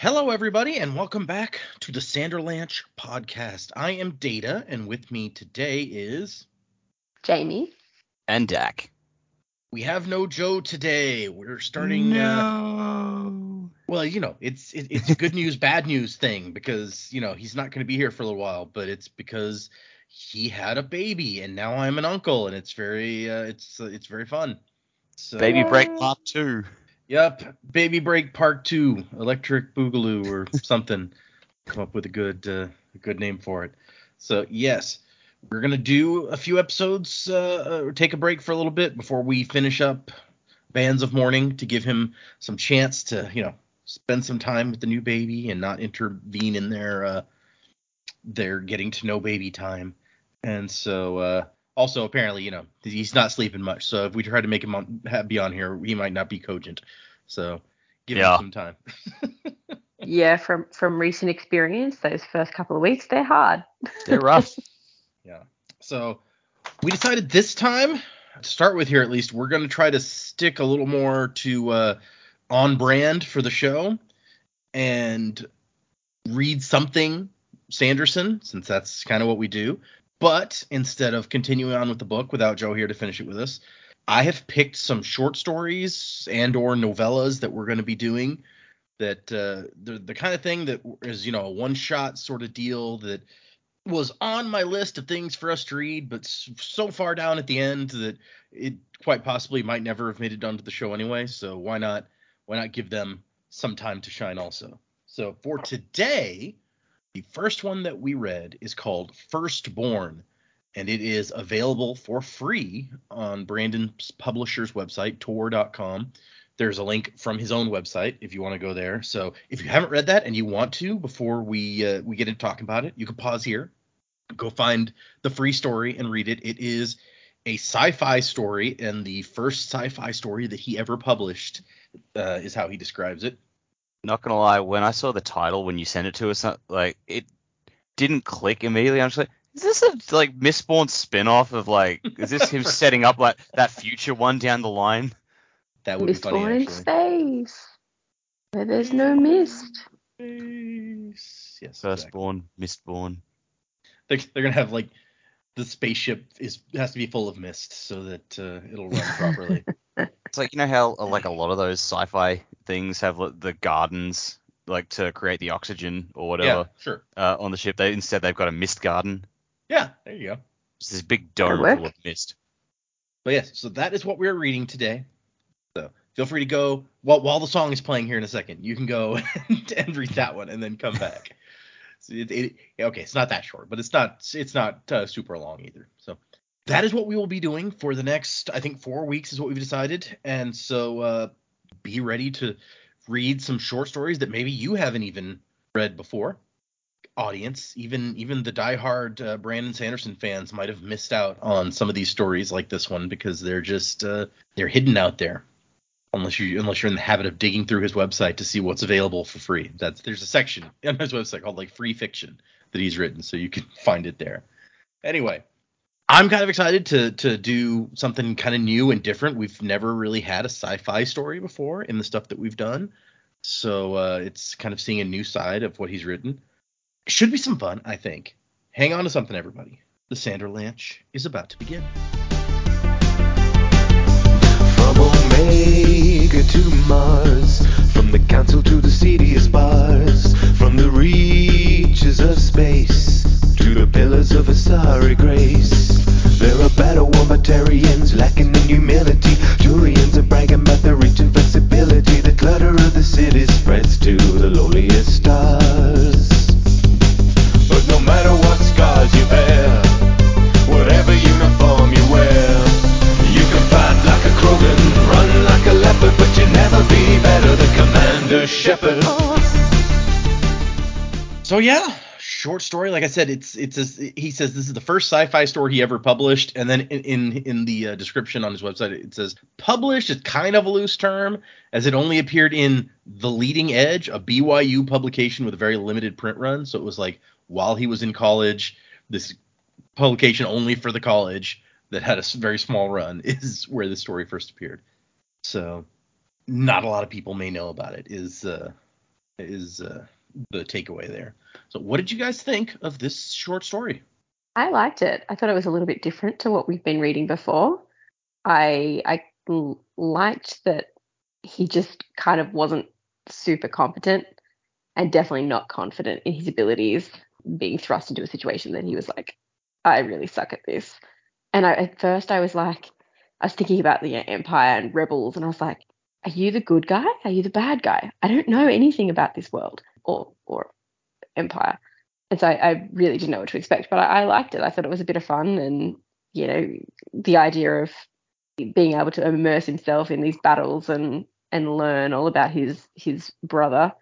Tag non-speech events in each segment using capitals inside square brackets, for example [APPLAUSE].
Hello, everybody, and welcome back to the Sanderlanche podcast. I am Data, and with me today is Jamie. And Dak. we have no Joe today. We're starting. Uh, well, you know, it's it, it's a good news, [LAUGHS] bad news thing because you know he's not going to be here for a little while, but it's because he had a baby, and now I'm an uncle, and it's very uh, it's uh, it's very fun. So, Baby Break Part 2. Yep, Baby Break Part Two, Electric Boogaloo or [LAUGHS] something. Come up with a good uh, a good name for it. So yes, we're gonna do a few episodes, uh, uh, take a break for a little bit before we finish up Bands of Mourning to give him some chance to you know spend some time with the new baby and not intervene in their uh, their getting to know baby time. And so uh, also apparently you know he's not sleeping much, so if we try to make him on, be on here, he might not be cogent. So give Yeah. him some time. [LAUGHS] Yeah, from from recent experience, those first couple of weeks they're hard. They're rough. [LAUGHS] Yeah. So we decided this time to start with here at least we're going to try to stick a little more to uh, on brand for the show and read something Sanderson since that's kind of what we do. But instead of continuing on with the book without Joe here to finish it with us, I have picked some short stories and or novellas that we're going to be doing that uh, the the kind of thing that is you know a one shot sort of deal that was on my list of things for us to read, but so far down at the end that it quite possibly might never have made it onto the show anyway. So why not why not give them some time to shine also? So for today, the first one that we read is called Firstborn, and it is available for free on Brandon's publisher's website, tor.com. There's a link from his own website if you want to go there. So if you haven't read that and you want to before we uh, we get into talking about it, you can pause here, go find the free story and read it. It is a sci-fi story, and the first sci-fi story that he ever published uh, is how he describes it. Not gonna lie, when I saw the title when you sent it to us, uh, like it didn't click immediately. I'm just like, is this a like Mistborn spin-off of like, is this him [LAUGHS] setting up like that future one down the line? That would be funny Mistborn in space. Where there's no mist. Yes, exactly. Firstborn, Mistborn. They're, they're gonna have like the spaceship is has to be full of mist so that uh, it'll run properly. [LAUGHS] It's like you know how uh, like a lot of those sci-fi things have like, the gardens like to create the oxygen or whatever. yeah, whatever sure. uh, on the ship. They instead they've got a mist garden. Yeah, there you go. It's this big dome work. full of mist. But yes, so that is what we're reading today. So feel free to go while while the song is playing here in a second. You can go and, [LAUGHS] and read that one and then come back. [LAUGHS] So it, it, okay, it's not that short, but it's not it's not uh, super long either. So that is what we will be doing for the next I think four weeks is what we've decided. And so uh, be ready to read some short stories that maybe you haven't even read before. Audience, even even the diehard uh, Brandon Sanderson fans might have missed out on some of these stories like this one because they're just uh, they're hidden out there. Unless you unless you're in the habit of digging through his website to see what's available for free. That's there's a section [LAUGHS] on his website called like free fiction that he's written, so you can [LAUGHS] find it there. Anyway, I'm kind of excited to to do something kind of new and different. We've never really had a sci-fi story before in the stuff that we've done, so uh, it's kind of seeing a new side of what he's written. Should be some fun, I think. Hang on to something, everybody. The Sanderlanche is about to begin. From Omega to Mars, from the council to the seediest bars, from the reaches of space to the pillars of a sorry grace. There are battle womatarians lacking in humility. Turians are bragging about their reach and flexibility. The clutter of the city spreads to the lowliest stars. Matter what scars you bear, whatever uniform you wear, you can fight like a Krogan, run like a leopard, but you never be better than Commander Shepard. So yeah, short story. Like I said, it's it's a, he says this is the first sci-fi story he ever published, and then in in, in the uh, description on his website it says published is kind of a loose term, as it only appeared in the Leading Edge, a BYU publication with a very limited print run. So it was like while he was in college, this publication only for the college that had a very small run [LAUGHS] is where the story first appeared. So not a lot of people may know about it. Is uh, is uh, the takeaway there. So, what did you guys think of this short story? I liked it. I thought it was a little bit different to what we've been reading before. I liked that he just kind of wasn't super competent and definitely not confident in his abilities being thrust into a situation Then he was like, I really suck at this. And I, at first I was like, I was thinking about the Empire and rebels, and I was like, are you the good guy? Are you the bad guy? I don't know anything about this world or or Empire. And so I, I really didn't know what to expect, but I, I liked it. I thought it was a bit of fun and, you know, the idea of being able to immerse himself in these battles and and learn all about his his brother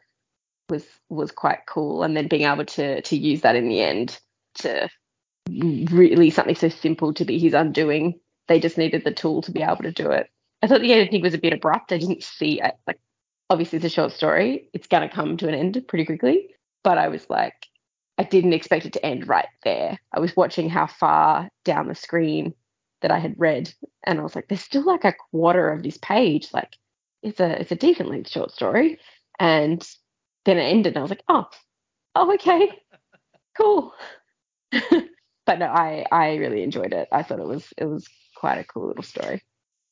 was was quite cool and then being able to to use that in the end to really something so simple to be his undoing they just needed the tool to be able to do it. I thought the editing was a bit abrupt. I didn't see it like obviously it's a short story. It's going to come to an end pretty quickly. But i was like i didn't expect it to end right there. I was watching how far down the screen that i had read and i was like there's still like a quarter of this page. Like it's a it's a decent length short story. And then it ended and I was like, oh, oh, okay, cool. [LAUGHS] but no, I I really enjoyed it. I thought it was it was quite a cool little story.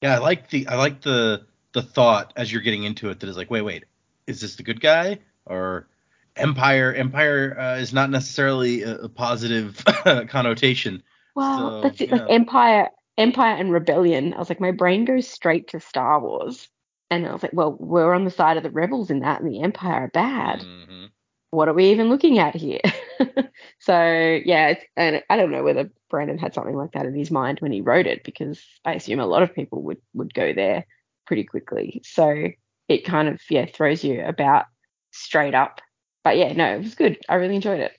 Yeah, I like the I like the the thought as you're getting into it that is like, wait, wait, is this the good guy or Empire? Empire uh, is not necessarily a, a positive [LAUGHS] connotation. Well, So, that's it. yeah. Like Empire, Empire and Rebellion. I was like, my brain goes straight to Star Wars, and I was like, well, we're on the side of the rebels in that, and the Empire are bad. Mhm. What are we even looking at here? [LAUGHS] so yeah, it's, and I don't know whether Brandon had something like that in his mind when he wrote it, because I assume a lot of people would would go there pretty quickly. So it kind of yeah throws you about straight up. But yeah, no, it was good. I really enjoyed it.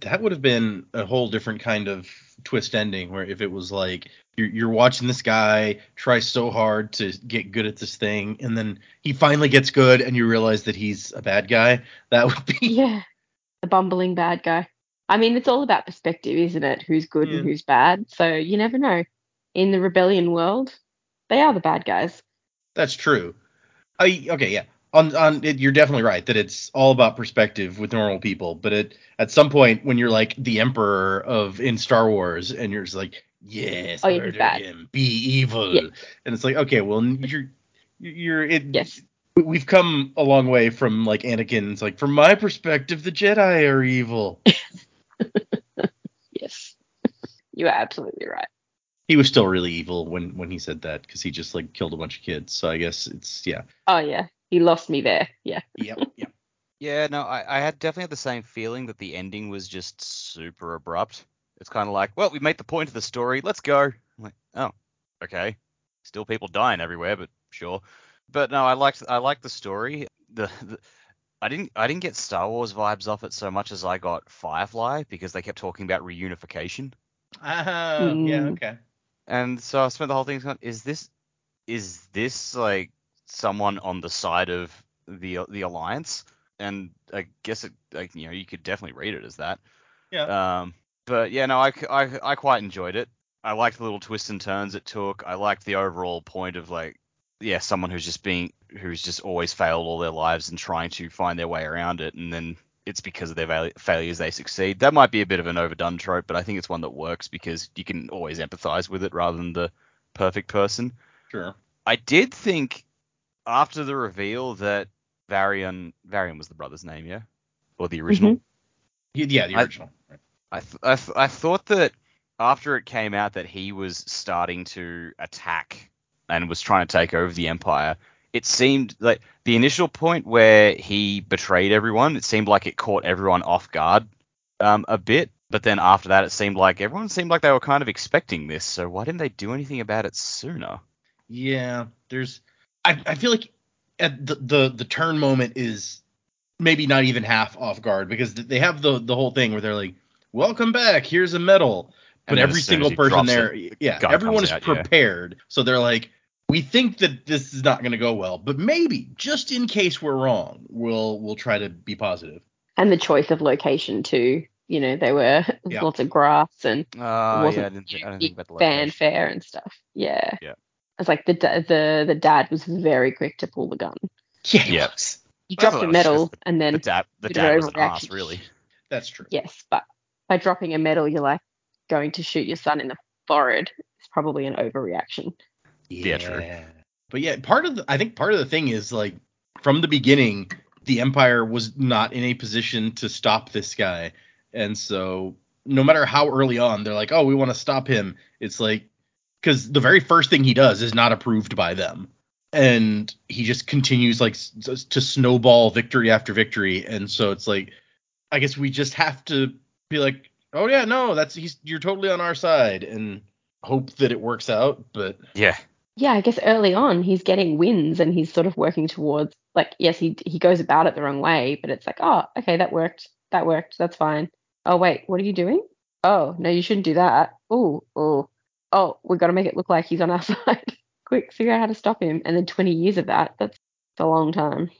That would have been a whole different kind of twist ending where if it was like you're, you're watching this guy try so hard to get good at this thing and then he finally gets good and you realize that he's a bad guy that would be Yeah, the bumbling bad guy. I mean, it's all about perspective, isn't it? Who's good Yeah. and who's bad. So you never know. In the rebellion world, they are the bad guys. That's true. I okay, yeah. On on it, you're definitely right that it's all about perspective with normal people. But it at some point when you're like the emperor of in Star Wars and you're just like, yes, Oh, murder bad. him, be evil, Yeah. and it's like, okay, well you're you're it. Yes. We've come a long way from like Anakin. It's like from my perspective, the Jedi are evil. [LAUGHS] Yes, you are absolutely right. he was still really evil when when he said that because he just like killed a bunch of kids. So I guess it's yeah. Oh yeah, he lost me there. Yeah. Yep. [LAUGHS] Yep. Yeah, no, I, I had definitely had the same feeling that the ending was just super abrupt. It's kind of like, well, we made the point of the story, let's go. I'm like, oh, okay. Still people dying everywhere, but sure. But no, I liked I liked the story. The, the I didn't I didn't get Star Wars vibes off it so much as I got Firefly because they kept talking about reunification. Oh, yeah. Mm. Okay. And so I spent the whole thing going, is this is this like someone on the side of the the alliance? And I guess it like you know you could definitely read it as that. Yeah. Um, but yeah, no, I I quite enjoyed it. I liked the little twists and turns it took. I liked the overall point of like yeah, someone who's just being who's just always failed all their lives and trying to find their way around it, and then it's because of their fail- failures they succeed. That might be a bit of an overdone trope, but I think it's one that works because you can always empathize with it rather than the perfect person. Sure. I did think after the reveal that Varian Varian was the brother's name, yeah, or the original. Y- Yeah, the original. I, I, th- I thought that after it came out that he was starting to attack and was trying to take over the empire, it seemed like the initial point where he betrayed everyone, it seemed like it caught everyone off guard um, a bit. But then after that, it seemed like everyone seemed like they were kind of expecting this. So why didn't they do anything about it sooner? Yeah, there's. I I feel like at the the the turn moment is maybe not even half off guard because they have the the whole thing where they're like, "Welcome back. Here's a medal." But every as soon as single person there, it, yeah, gun everyone is out, yeah. prepared. So they're like, "We think that this is not going to go well, but maybe just in case we're wrong, we'll we'll try to be positive." And the choice of location too. You know, there were [LAUGHS] Yeah. lots of grass and Oh uh, wasn't yeah, I didn't, thi- I didn't think about the fanfare and stuff. Yeah. Yeah. It's like the the the dad was very quick to pull the gun. Yeah. he Yeah. You dropped a medal the- and then The dad, the dad was an ass, really. That's true. yes, but by dropping a medal, you're like going to shoot your son in the forehead. It's probably an overreaction. Yeah, true. But yeah, part of the I think part of the thing is like from the beginning, the Empire was not in a position to stop this guy. And so no matter how early on they're like, "Oh, we want to stop him." It's like cuz the very first thing he does is not approved by them. And he just continues like s- to snowball victory after victory. And so it's like I guess we just have to be like, "Oh yeah, no, that's he's you're totally on our side." And hope that it works out, but Yeah. Yeah, I guess early on he's getting wins and he's sort of working towards like yes, he he goes about it the wrong way, but it's like, oh, okay, that worked. That worked. That's fine. Oh wait, what are you doing? Oh, no, you shouldn't do that. Oh, oh. Oh, we've got to make it look like he's on our [LAUGHS] side. Quick, figure out how to stop him. And then 20 years of that, that's a long time.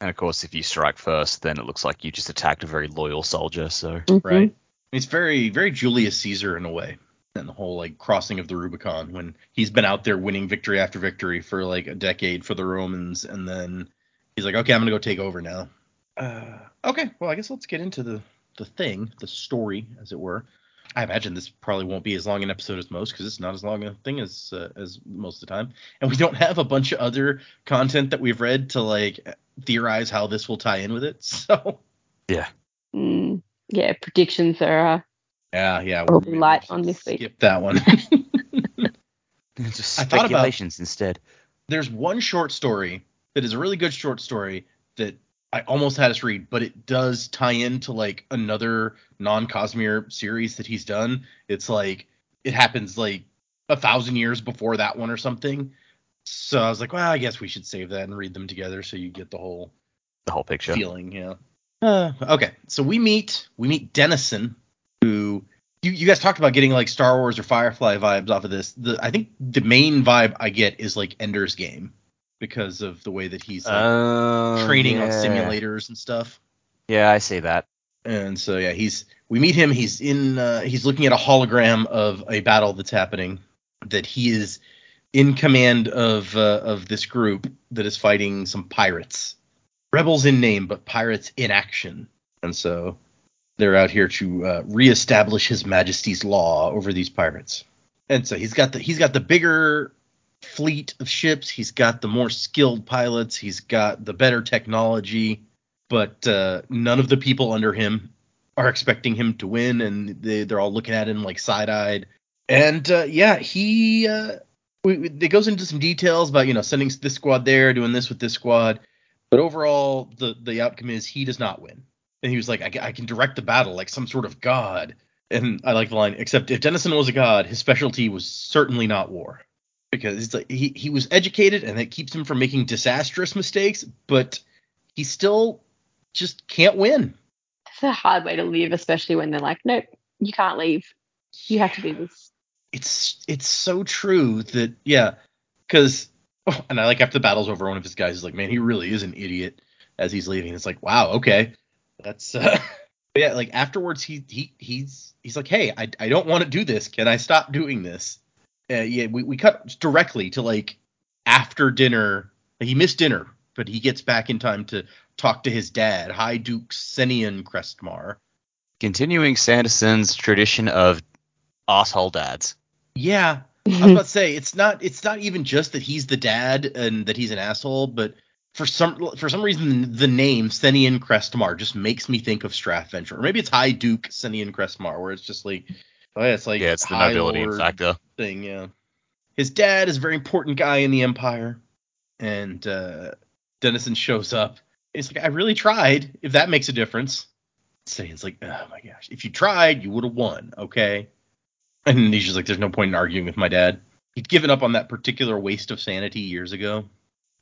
And of course, if you strike first, then it looks like you just attacked a very loyal soldier. So Mhm. right? It's very, very Julius Caesar in a way, and the whole like crossing of the Rubicon when he's been out there winning victory after victory for like a decade for the Romans, and then he's like, okay, I'm gonna go take over now. Uh, okay, well, I guess let's get into the the thing, the story, as it were. I imagine this probably won't be as long an episode as most because it's not as long a thing as uh, as most of the time, and we don't have a bunch of other content that we've read to like theorize how this will tie in with it. [LAUGHS] So Mm, yeah, predictions are. Uh, yeah, yeah, We'll we- be light on this week. Skip that one. [LAUGHS] [LAUGHS] just I thought about- speculations instead. there's one short story that is a really good short story that I almost had us read, but it does tie into like another non-Cosmere series that he's done. It's like it happens like a thousand years before that one or something. So I was like, well, I guess we should save that and read them together so you get the whole The whole picture. feeling. Yeah. Uh, okay, so we meet we meet Dennison, who you, you guys talked about getting like Star Wars or Firefly vibes off of this. The I think the main vibe I get is like Ender's Game because of the way that he's like, Oh, training on simulators and stuff. Yeah, I see that. And so yeah, he's we meet him. He's in uh, he's looking at a hologram of a battle that's happening. That he is in command of uh, of this group that is fighting some pirates, rebels in name but pirates in action. And so they're out here to uh, reestablish His Majesty's law over these pirates. And so he's got the he's got the bigger fleet of ships. He's got the more skilled pilots. He's got the better technology but uh, none of the people under him are expecting him to win, and they, they're all looking at him like side-eyed. And uh, yeah, he uh, we, it goes into some details about you know sending this squad there, doing this with this squad, but overall the the outcome is he does not win. And he was like, I, I can direct the battle like some sort of god. And I like the line, except if Dennison was a god, his specialty was certainly not war. Because it's like he, he was educated and that keeps him from making disastrous mistakes, but he still just can't win. it's a hard way to live, especially when they're like, nope, you can't leave. You have to do this. It's it's so true that yeah, because oh, [LAUGHS] and I like after the battle's over, one of his guys is like, man, he really is an idiot as he's leaving. It's like, wow, okay, that's uh, [LAUGHS] but yeah. Like afterwards, he he he's he's like, hey, I I don't want to do this. Can I stop doing this? Uh, yeah, we we cut directly to like after dinner. He missed dinner, but he gets back in time to talk to his dad, High Duke Senian Crestmar. Continuing Sanderson's tradition of asshole dads. Yeah, I was about to say it's not it's not even just that he's the dad and that he's an asshole, but for some for some reason the name Senian Crestmar just makes me think of Straff Venture. Or maybe it's High Duke Senian Crestmar, where it's just like oh yeah, it's like yeah, it's the nobility factor. thing, yeah. His dad is a very important guy in the Empire, and uh, Dennison shows up. He's like, I really tried. If that makes a difference, Senian's like, oh my gosh, if you tried, you would have won, okay? And he's just like, there's no point in arguing with my dad. He'd given up on that particular waste of sanity years ago.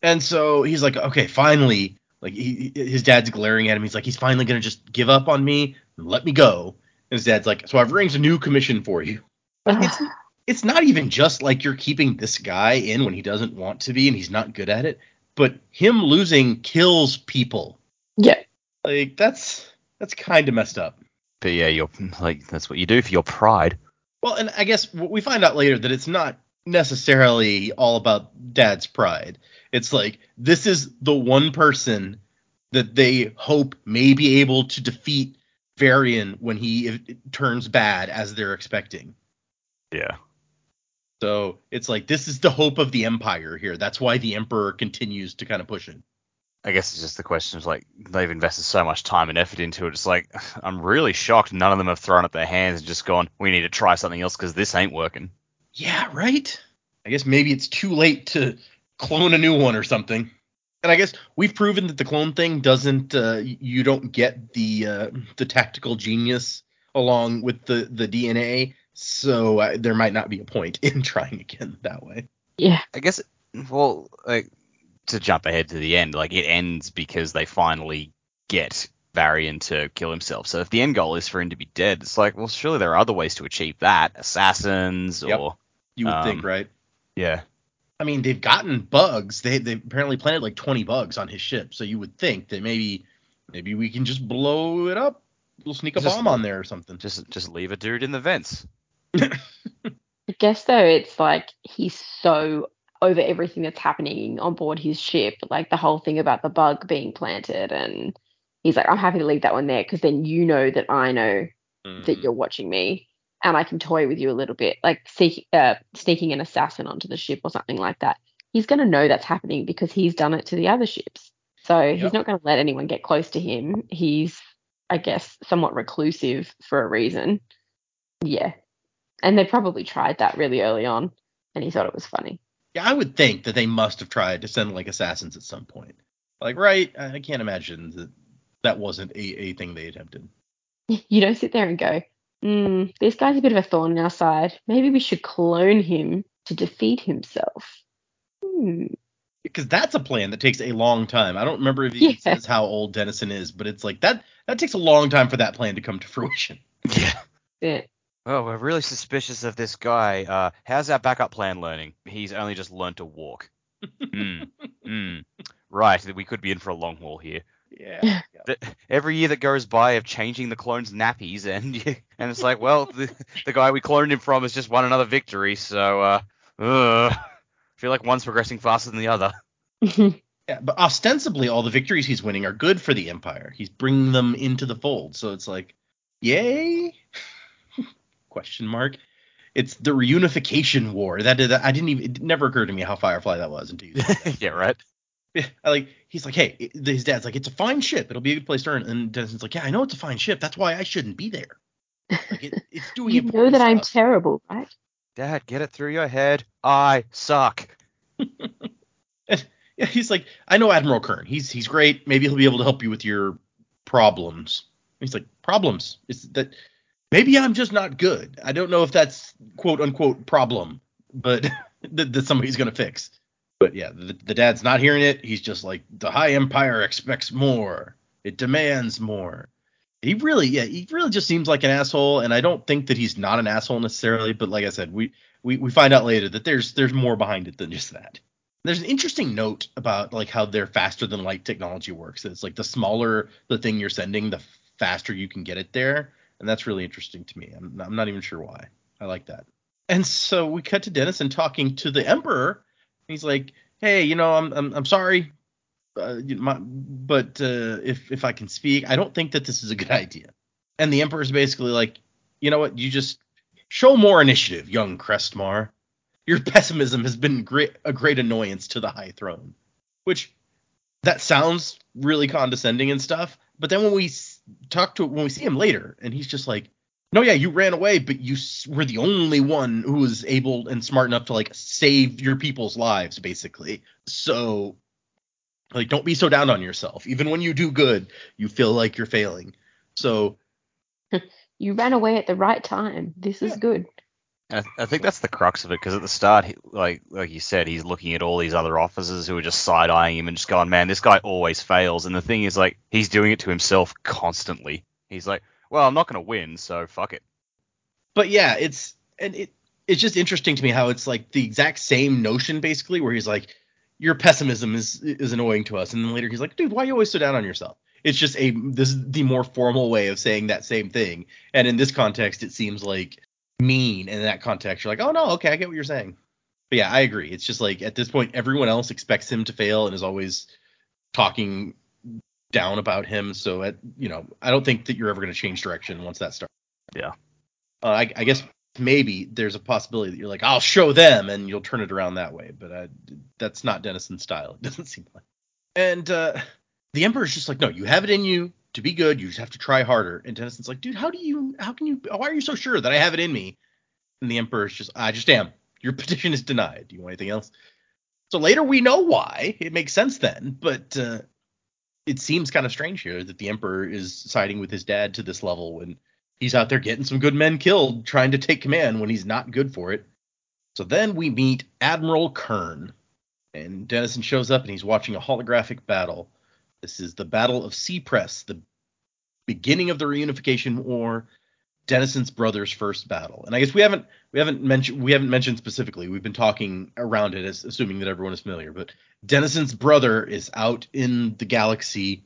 And so he's like, okay, finally, like he, his dad's glaring at him. He's like, he's finally gonna just give up on me and let me go. And his dad's like, so I've arranged a new commission for you. It's [SIGHS] it's not even just like you're keeping this guy in when he doesn't want to be and he's not good at it, but him losing kills people. yeah. Like that's that's kind of messed up. But yeah, you're like that's what you do for your pride. Well, and I guess we find out later that it's not necessarily all about dad's pride. It's like this is the one person that they hope may be able to defeat Varian when he turns bad as they're expecting. Yeah. So it's like this is the hope of the empire here. That's why the emperor continues to kind of push it. I guess it's just the question of like they've invested so much time and effort into it. It's like [SIGHS] I'm really shocked none of them have thrown up their hands and just gone, we need to try something else because this ain't working. Yeah, right. I guess maybe it's too late to clone a new one or something. And I guess we've proven that the clone thing doesn't. Uh, you don't get the uh, the tactical genius along with the the DNA. So uh, there might not be a point [LAUGHS] in trying again that way. Yeah. I guess well, like to jump ahead to the end, like it ends because they finally get Varian to kill himself. So if the end goal is for him to be dead, it's like, well, surely there are other ways to achieve that, assassins Yep. or You would think, Um, right? yeah, I mean, they've gotten bugs. They they apparently planted like 20 bugs on his ship. So you would think that maybe maybe we can just blow it up. We'll sneak a Just- bomb on there or something. just just leave a dude in the vents. [LAUGHS] I guess though it's like he's so over everything that's happening on board his ship, like the whole thing about the bug being planted, and he's like, I'm happy to leave that one there because then you know that I know Mm-hmm. that you're watching me, and I can toy with you a little bit, like seek, uh, sneaking an assassin onto the ship or something like that. He's gonna know that's happening because he's done it to the other ships. So Yep. he's not gonna let anyone get close to him. He's, I guess, somewhat reclusive for a reason. Yeah. And they probably tried that really early on and he thought it was funny. Yeah, I would think that they must have tried to send like assassins at some point. Like, right? I I can't imagine that that wasn't a, a thing they attempted. [LAUGHS] You don't sit there and go, hmm, this guy's a bit of a thorn in our side. Maybe we should clone him to defeat himself. Hmm. Because that's a plan that takes a long time. I don't remember if he Yeah. says how old Dennison is, but it's like that that takes a long time for that plan to come to fruition. [LAUGHS] Yeah. Yeah. Oh, we're really suspicious of this guy. Uh, how's our backup plan learning? He's only just learned to walk. Hmm. Hmm. Right, we could be in for a long haul here. [LAUGHS] Yeah. The, every year that goes by of changing the clone's nappies, [LAUGHS] and and it's like, well, the, the guy we cloned him from has just won another victory, so uh, uh, I feel like one's progressing faster than the other. [LAUGHS] Yeah, but ostensibly all the victories he's winning are good for the Empire. He's bringing them into the fold. So it's like, yay? Question mark. It's the reunification war. That did, I didn't even. It never occurred to me how Firefly that was until you. yeah, right. Yeah, [LAUGHS] I like he's like, hey, his dad's like, it's a fine ship. It'll be a good place to earn. And Dennison's like, yeah, I know it's a fine ship. That's why I shouldn't be there. Like it, [LAUGHS] it's doing you know important that I'm terrible, right? Dad, get it through your head. I suck. [LAUGHS] yeah, he's like, I know Admiral Kern. He's he's great. Maybe he'll be able to help you with your problems. He's like, problems? Is that maybe I'm just not good. I don't know if that's quote unquote problem, but that, that somebody's gonna fix. But yeah, the, the dad's not hearing it. He's just like, the High Empire expects more. It demands more. He really, yeah, he really just seems like an asshole, and I don't think that he's not an asshole necessarily. But like I said, we we, we find out later that there's there's more behind it than just that. There's an interesting note about like how their faster than light technology works. It's like the smaller the thing you're sending, the faster you can get it there, and that's really interesting to me. I'm, I'm not even sure why. I like that. And so we cut to Dennison talking to the Emperor. He's like, "Hey, you know, I'm I'm, I'm sorry, uh, my, but uh, if if I can speak, I don't think that this is a good [LAUGHS] idea." And the Emperor's basically like, "You know what? You just show more initiative, young Crestmar. Your [LAUGHS] pessimism has been great, a great annoyance to the High Throne." Which that sounds really condescending and stuff, but then when we talk to when we see him later, and he's just like, "No, yeah, you ran away, but you were the only one who was able and smart enough to like save your people's lives, basically. So, like, don't be so down on yourself. Even when you do good, you feel like you're failing. So, [LAUGHS] You ran away at the right time. This is good. And I, I think that's the crux of it because at the start, he, like like you said, he's looking at all these other officers who are just side eyeing him and just going, "Man, this guy always fails." And the thing is, like, he's doing it to himself constantly. He's like, "Well, I'm not going to win, so fuck it." but yeah, it's and it it's just interesting to me how it's like the exact same notion basically, where he's like, your pessimism is is annoying to us, and then later he's like, dude, why are you always so down on yourself? It's just a this is the more formal way of saying that same thing, and in this context, it seems like mean. And in that context, you're like, oh no, okay, I get what you're saying. But yeah, I agree. It's just like at this point, everyone else expects him to fail and is always talking down about him. So at, you know, I don't think that you're ever going to change direction once that starts. Yeah. Uh, I, I guess maybe there's a possibility that you're like, I'll show them, and you'll turn it around that way. But uh, that's not Dennison's style. [LAUGHS] It doesn't seem like. And uh, the Emperor's just like, no, you have it in you to be good. You just have to try harder. And Dennison's like, dude, how do you, how can you, why are you so sure that I have it in me? And the Emperor's just, I just am. Your [LAUGHS] petition is denied. Do you want anything else? So later we know why. It makes sense then, but uh, it seems kind of strange here that the Emperor is siding with his dad to this level when he's out there getting some good men killed trying to take command when he's not good for it. So then we meet Admiral Kern, and Dennison shows up and he's watching a holographic battle. This is the Battle of Seapress, the beginning of the reunification war, Dennison's brother's first battle. And I guess we haven't we haven't mentioned we haven't mentioned specifically. We've been talking around it as assuming that everyone is familiar, but Dennison's brother is out in the galaxy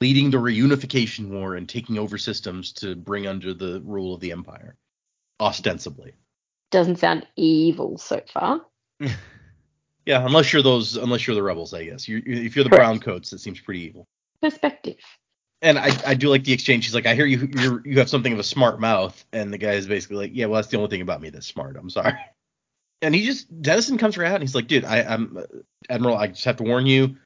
leading the reunification war and taking over systems to bring under the rule of the empire ostensibly. Doesn't sound evil so far. [LAUGHS] Yeah, unless you're those unless you're the rebels, I guess. You if you're the Correct. brown coats, it seems pretty evil. Perspective. And I, I do like the exchange. She's like, I hear you you you have something of a smart mouth, and the guy is basically like, yeah, well, that's the only thing about me that's smart. I'm sorry. [LAUGHS] And he just Dennison comes right out and he's like, dude, I, I'm Admiral. I just have to warn you,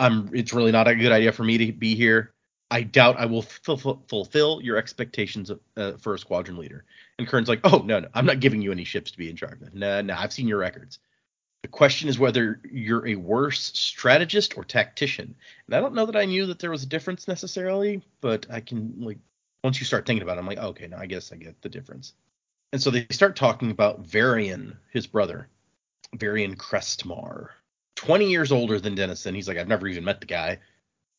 I'm. It's really not a good idea for me to be here. I doubt I will fulfill, fulfill your expectations of, uh, for a squadron leader. And Kern's like, oh no, no, I'm not giving you any ships to be in charge of. No, no, I've seen your records. The question is whether you're a worse strategist or tactician. And I don't know that I knew that there was a difference necessarily, but I can like once you start thinking about it, I'm like, okay, now I guess I get the difference. And so they start talking about Varian, his brother, Varian Crestmar, 20 years older than Denison. He's like, I've never even met the guy.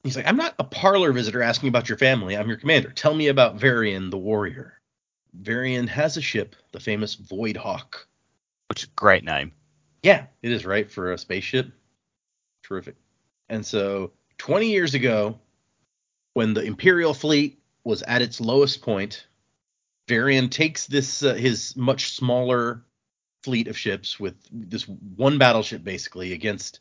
He's like, I'm not a parlor visitor asking about your family. I'm your commander. Tell me about Varian the warrior. Varian has a ship, the famous Void Hawk. Which is a great name. Yeah, it is right for a spaceship. Terrific. And so 20 years ago, when the Imperial fleet was at its lowest point, Varian takes this uh, his much smaller fleet of ships with this one battleship basically against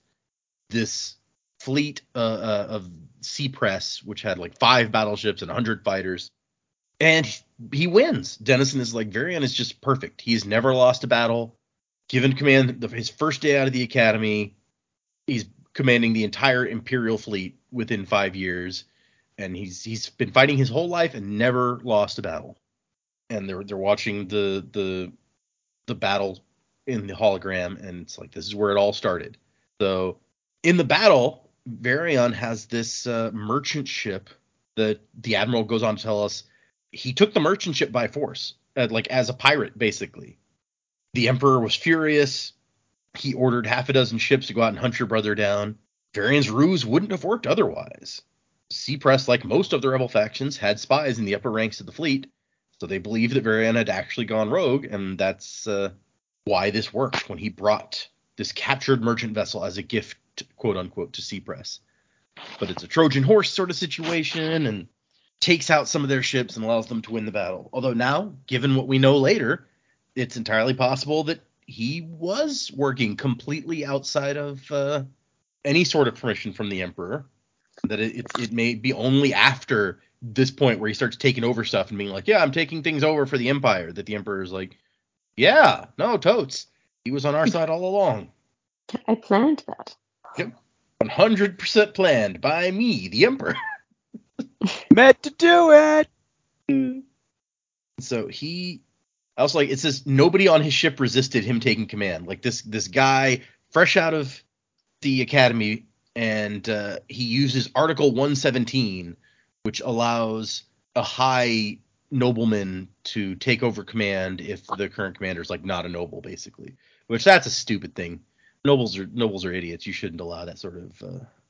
this fleet uh, uh, of Sea Press, which had like five battleships and 100 fighters. And he, he wins. Denison is like, Varian is just perfect. He's never lost a battle given command the, his first day out of the academy. He's commanding the entire Imperial fleet within five years, and he's he's been fighting his whole life and never lost a battle. And they're they're watching the the the battle in the hologram, and it's like this is where it all started. So in the battle, Varian has this uh, merchant ship that the admiral goes on to tell us he took the merchant ship by force, uh, like as a pirate, basically. The emperor was furious. He ordered half a dozen ships to go out and hunt your brother down. Varian's ruse wouldn't have worked otherwise. Sea Press, like most of the rebel factions, had spies in the upper ranks of the fleet, so they believed that Varian had actually gone rogue, and that's uh, why this worked when he brought this captured merchant vessel as a gift, quote unquote, to Sea Press. But it's a Trojan horse sort of situation, and takes out some of their ships and allows them to win the battle. Although now, given what we know later, it's entirely possible that he was working completely outside of uh, any sort of permission from the emperor. That it, it it may be only after this point where he starts taking over stuff and being like, "Yeah, I'm taking things over for the empire." That the emperor is like, "Yeah, no, totes, he was on our side all along." I planned that. Yep, 100% planned by me, the emperor. [LAUGHS] Meant to do it. So he I also like it says nobody on his ship resisted him taking command. Like this this guy fresh out of the academy and uh, he uses Article 117, which allows a high nobleman to take over command if the current commander is like not a noble, basically. Which that's a stupid thing. Nobles are nobles are idiots. You shouldn't allow that sort of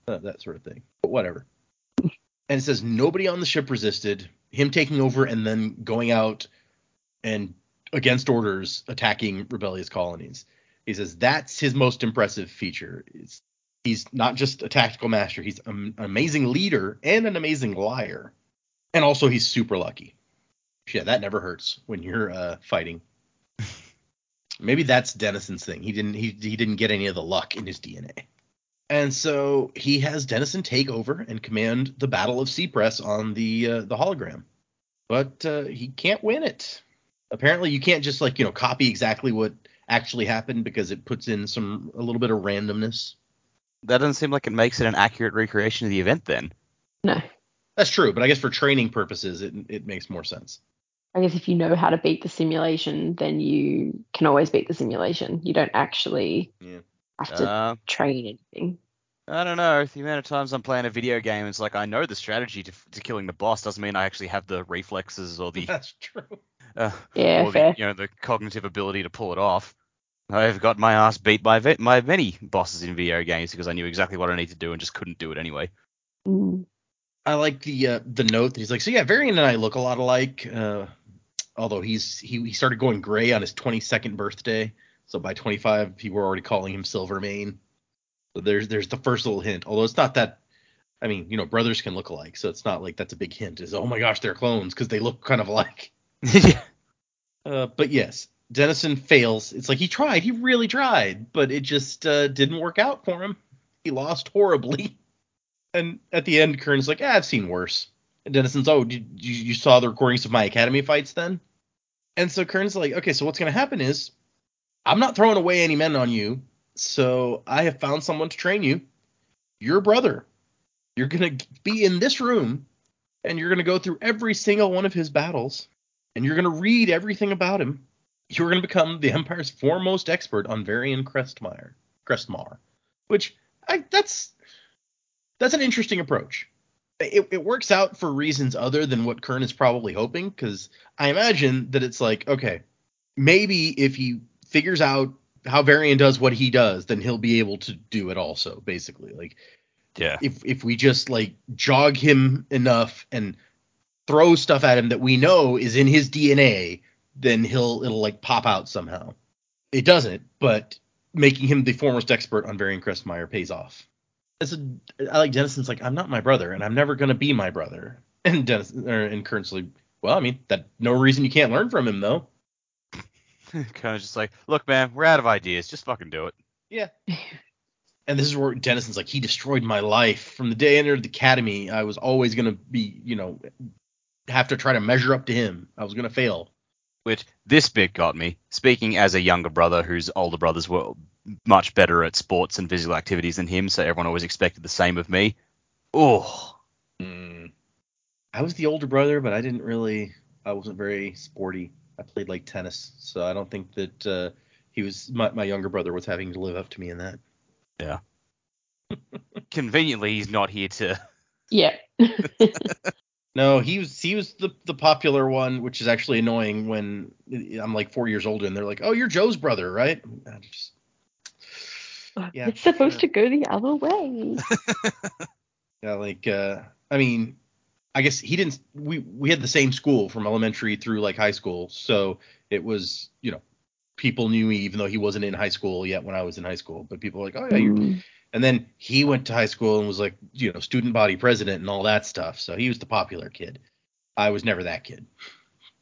uh, that sort of thing. But whatever. And it says nobody on the ship resisted him taking over and then going out and against orders attacking rebellious colonies. He says that's his most impressive feature. It's, he's not just a tactical master, he's an amazing leader and an amazing liar. And also he's super lucky. Yeah, that never hurts when you're uh, fighting. [LAUGHS] Maybe that's Dennison's thing. He didn't he, he didn't get any of the luck in his DNA. And so he has Dennison take over and command the Battle of Seapress on the uh, the hologram, but uh, he can't win it. Apparently, you can't just like you know copy exactly what actually happened because it puts in some a little bit of randomness. That doesn't seem like it makes it an accurate recreation of the event then. No. That's true, but I guess for training purposes, it it makes more sense. I guess if you know how to beat the simulation, then you can always beat the simulation. You don't actually Yeah. have to Uh, train anything. I don't know. The amount of times I'm playing a video game, it's like I know the strategy to, to killing the boss doesn't mean I actually have the reflexes or the [LAUGHS] That's true. uh, Yeah, or fair. the you know the cognitive ability to pull it off. I've got my ass beat by ve- my many bosses in video games because I knew exactly what I need to do and just couldn't do it anyway. Mm. I like the uh, the note that he's like, so yeah, Varian and I look a lot alike. Uh, although he's he, he started going gray on his 22nd birthday, so by 25 people were already calling him Silvermane. So there's there's the first little hint. Although it's not that. I mean, you know, brothers can look alike, so it's not like that's a big hint. Is oh my gosh, they're clones because they look kind of alike. [LAUGHS] yeah. Uh, but yes, Dennison fails. It's like he tried, he really tried, but it just uh, didn't work out for him. He lost horribly. [LAUGHS] And at the end, Kern's like, "Ah, I've seen worse." And Dennison's, "Oh, did you, you saw the recordings of my academy fights then?" And so Kern's like, "Okay, so what's gonna happen is, I'm not throwing away any men on you. So I have found someone to train you. Your brother. You're gonna be in this room, and you're gonna go through every single one of his battles, and you're gonna read everything about him. You're gonna become the Empire's foremost expert on Varian Crestmire, Crestmar, which I that's that's an interesting approach. It, it works out for reasons other than what Kern is probably hoping, because I imagine that it's like, okay, maybe if he figures out how Varian does what he does, then he'll be able to do it also, basically. Like Yeah. if if we just like jog him enough and throw stuff at him that we know is in his DNA, then he'll it'll like pop out somehow. It doesn't, but making him the foremost expert on Varian Crestmeyer pays off. As a, I like Dennison's like I'm not my brother and I'm never gonna be my brother. [LAUGHS] And Dennis or, and Kern's like, well, I mean that no reason you can't learn from him though. [LAUGHS] kind of just like, look, man, we're out of ideas. Just fucking do it. Yeah. [LAUGHS] and this is where Dennison's like, he destroyed my life. From the day I entered the academy, I was always gonna be, you know, have to try to measure up to him. I was gonna fail. Which this bit got me. Speaking as a younger brother whose older brothers were much better at sports and physical activities than him, so everyone always expected the same of me. Oh, I was the older brother, but I didn't really. I wasn't very sporty. I played like tennis, so I don't think that uh, he was. My, my younger brother was having to live up to me in that. Yeah. [LAUGHS] Conveniently, he's not here to. Yeah. [LAUGHS] No, he was he was the the popular one, which is actually annoying when I'm like four years older and they're like, "Oh, you're Joe's brother, right?" I just, Yeah, it's supposed sure. to go the other way. [LAUGHS] Yeah, like uh I mean, I guess he didn't we we had the same school from elementary through like high school, so it was, you know, people knew me even though he wasn't in high school yet when I was in high school, but people were like, "Oh yeah, you're Mm. And then he went to high school and was like, you know, student body president and all that stuff. So he was the popular kid. I was never that kid.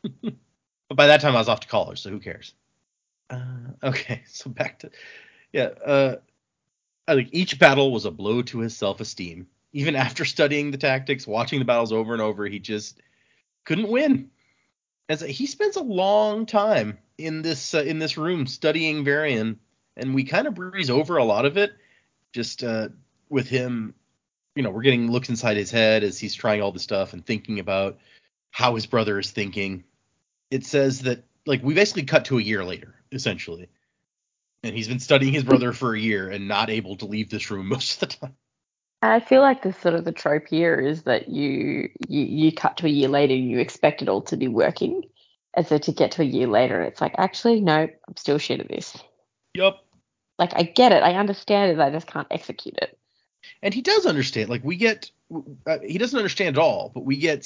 [LAUGHS] but by that time I was off to college, so who cares? Uh, [LAUGHS] okay, so back to yeah. Uh, I think each battle was a blow to his self-esteem. Even after studying the tactics, watching the battles over and over, he just couldn't win. As he spends a long time in this uh, in this room studying Varian, and we kind of breeze over a lot of it just uh, with him, you know, we're getting looks inside his head as he's trying all the stuff and thinking about how his brother is thinking. It says that like we basically cut to a year later, essentially. And he's been studying his brother for a year and not able to leave this room [LAUGHS] most of the time. I feel like the sort of the trope here is that you you you cut to a year later and you expect it all to be working, and so to get to a year later, it's like actually no, I'm still shit at this. Yup. Like I get it, I understand it, I just can't execute it. And he does understand. Like we get, uh, he doesn't understand at all, but we get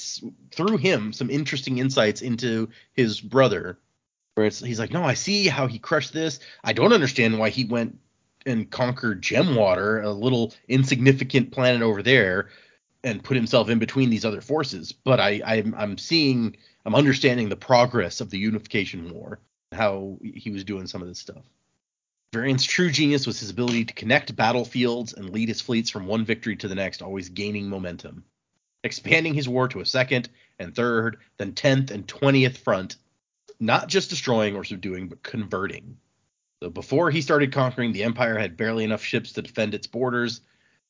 through him some interesting insights into his brother. Where it's he's like, no, I see how he crushed this. I don't understand why he went and conquer Gemwater, a little insignificant planet over there, and put himself in between these other forces. But I, I'm, I'm seeing, I'm understanding the progress of the Unification War, how he was doing some of this stuff. Varian's true genius was his ability to connect battlefields and lead his fleets from one victory to the next, always gaining momentum. Expanding his war to a second and third, then tenth and twentieth front, not just destroying or subduing, but converting. So before he started conquering, the Empire had barely enough ships to defend its borders.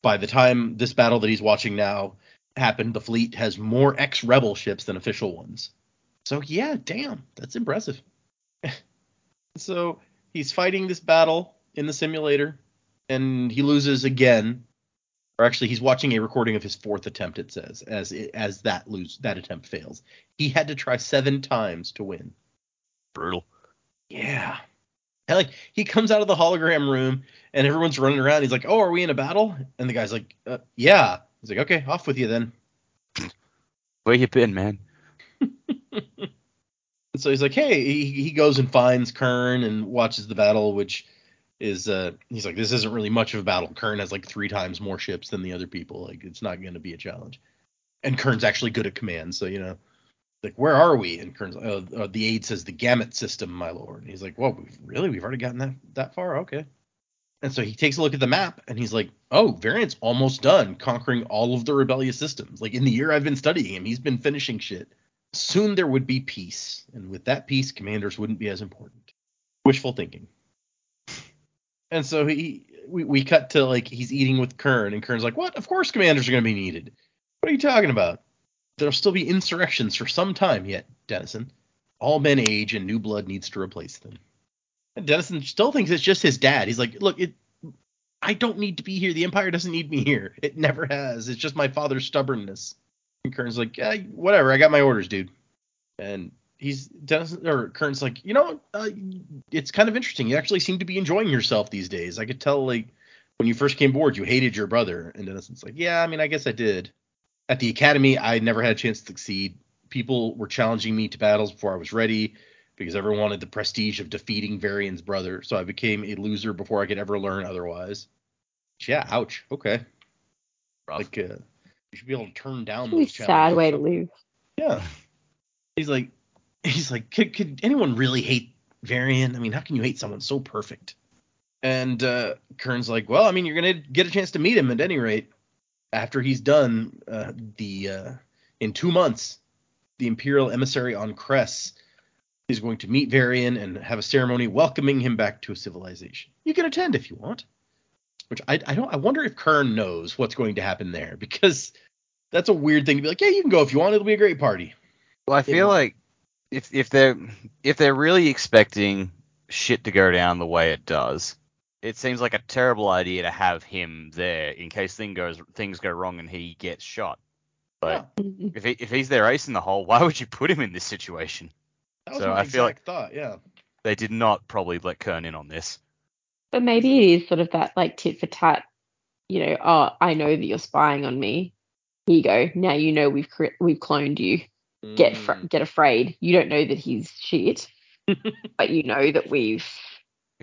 By the time this battle that he's watching now happened, the fleet has more ex rebel ships than official ones. So, yeah, damn, that's impressive. [LAUGHS] so, he's fighting this battle in the simulator, and he loses again. Or actually, he's watching a recording of his fourth attempt. It says as as that lose that attempt fails. He had to try seven times to win. Brutal. Yeah. And like he comes out of the hologram room and everyone's running around. He's like, "Oh, are we in a battle?" And the guy's like, uh, "Yeah." He's like, "Okay, off with you then." Where you been, man? And [LAUGHS] so he's like, "Hey," he, he goes and finds Kern and watches the battle, which is uh he's like, "This isn't really much of a battle. Kern has like three times more ships than the other people. Like it's not going to be a challenge." And Kern's actually good at command, so you know, like, where are we? And Kern's uh, uh, the aide says, the gamut system, my lord. And he's like, whoa, we've, really? We've already gotten that, that far? Okay. And so he takes a look at the map and he's like, oh, Varian's almost done conquering all of the rebellious systems. Like, in the year I've been studying him, he's been finishing shit. Soon there would be peace. And with that peace, commanders wouldn't be as important. Wishful thinking. And so he, we, we cut to like he's eating with Kern, and Kern's like, "What? Of course, commanders are going to be needed. What are you talking about? There'll still be insurrections for some time yet, Dennison. All men age, and new blood needs to replace them. And Dennison still thinks it's just his dad. He's like, look, it. I don't need to be here. The Empire doesn't need me here. It never has. It's just my father's stubbornness. And Kern's like, yeah, whatever. I got my orders, dude. And he's Dennison or Kern's like, you know, uh, it's kind of interesting. You actually seem to be enjoying yourself these days. I could tell, like, when you first came aboard, you hated your brother. And Dennison's like, yeah, I mean, I guess I did at the academy, I never had a chance to succeed. People were challenging me to battles before I was ready because everyone wanted the prestige of defeating Varian's brother. So I became a loser before I could ever learn otherwise. Yeah, ouch. Okay. Rough. Like, uh, you should be able to turn down Really those sad challenges. way to lose. Yeah. He's like, he's like, could, could anyone really hate Varian? I mean, how can you hate someone so perfect? And uh, Kern's like, well, I mean, you're gonna get a chance to meet him at any rate after he's done uh, the uh, in two months. The Imperial emissary on Cress is going to meet Varian and have a ceremony welcoming him back to a civilization. You can attend if you want. Which I, I don't I wonder if Kern knows what's going to happen there because that's a weird thing to be like, yeah, you can go if you want. It'll be a great party. Well, I feel Yeah. like if if they're if they're really expecting shit to go down the way it does, it seems like a terrible idea to have him there in case thing goes things go wrong and he gets shot. But Mhm. if he, if he's their ace in the hole, why would you put him in this situation? That was So my I feel like thought. Yeah. They did not probably let Kern in on this. But maybe it is sort of that like tit for tat, you know, oh, I know that you're spying on me. Here you go. Now you know we've cre- we've cloned you. Get fr- Mm. get afraid. You don't know that he's shit, [LAUGHS] but you know that we've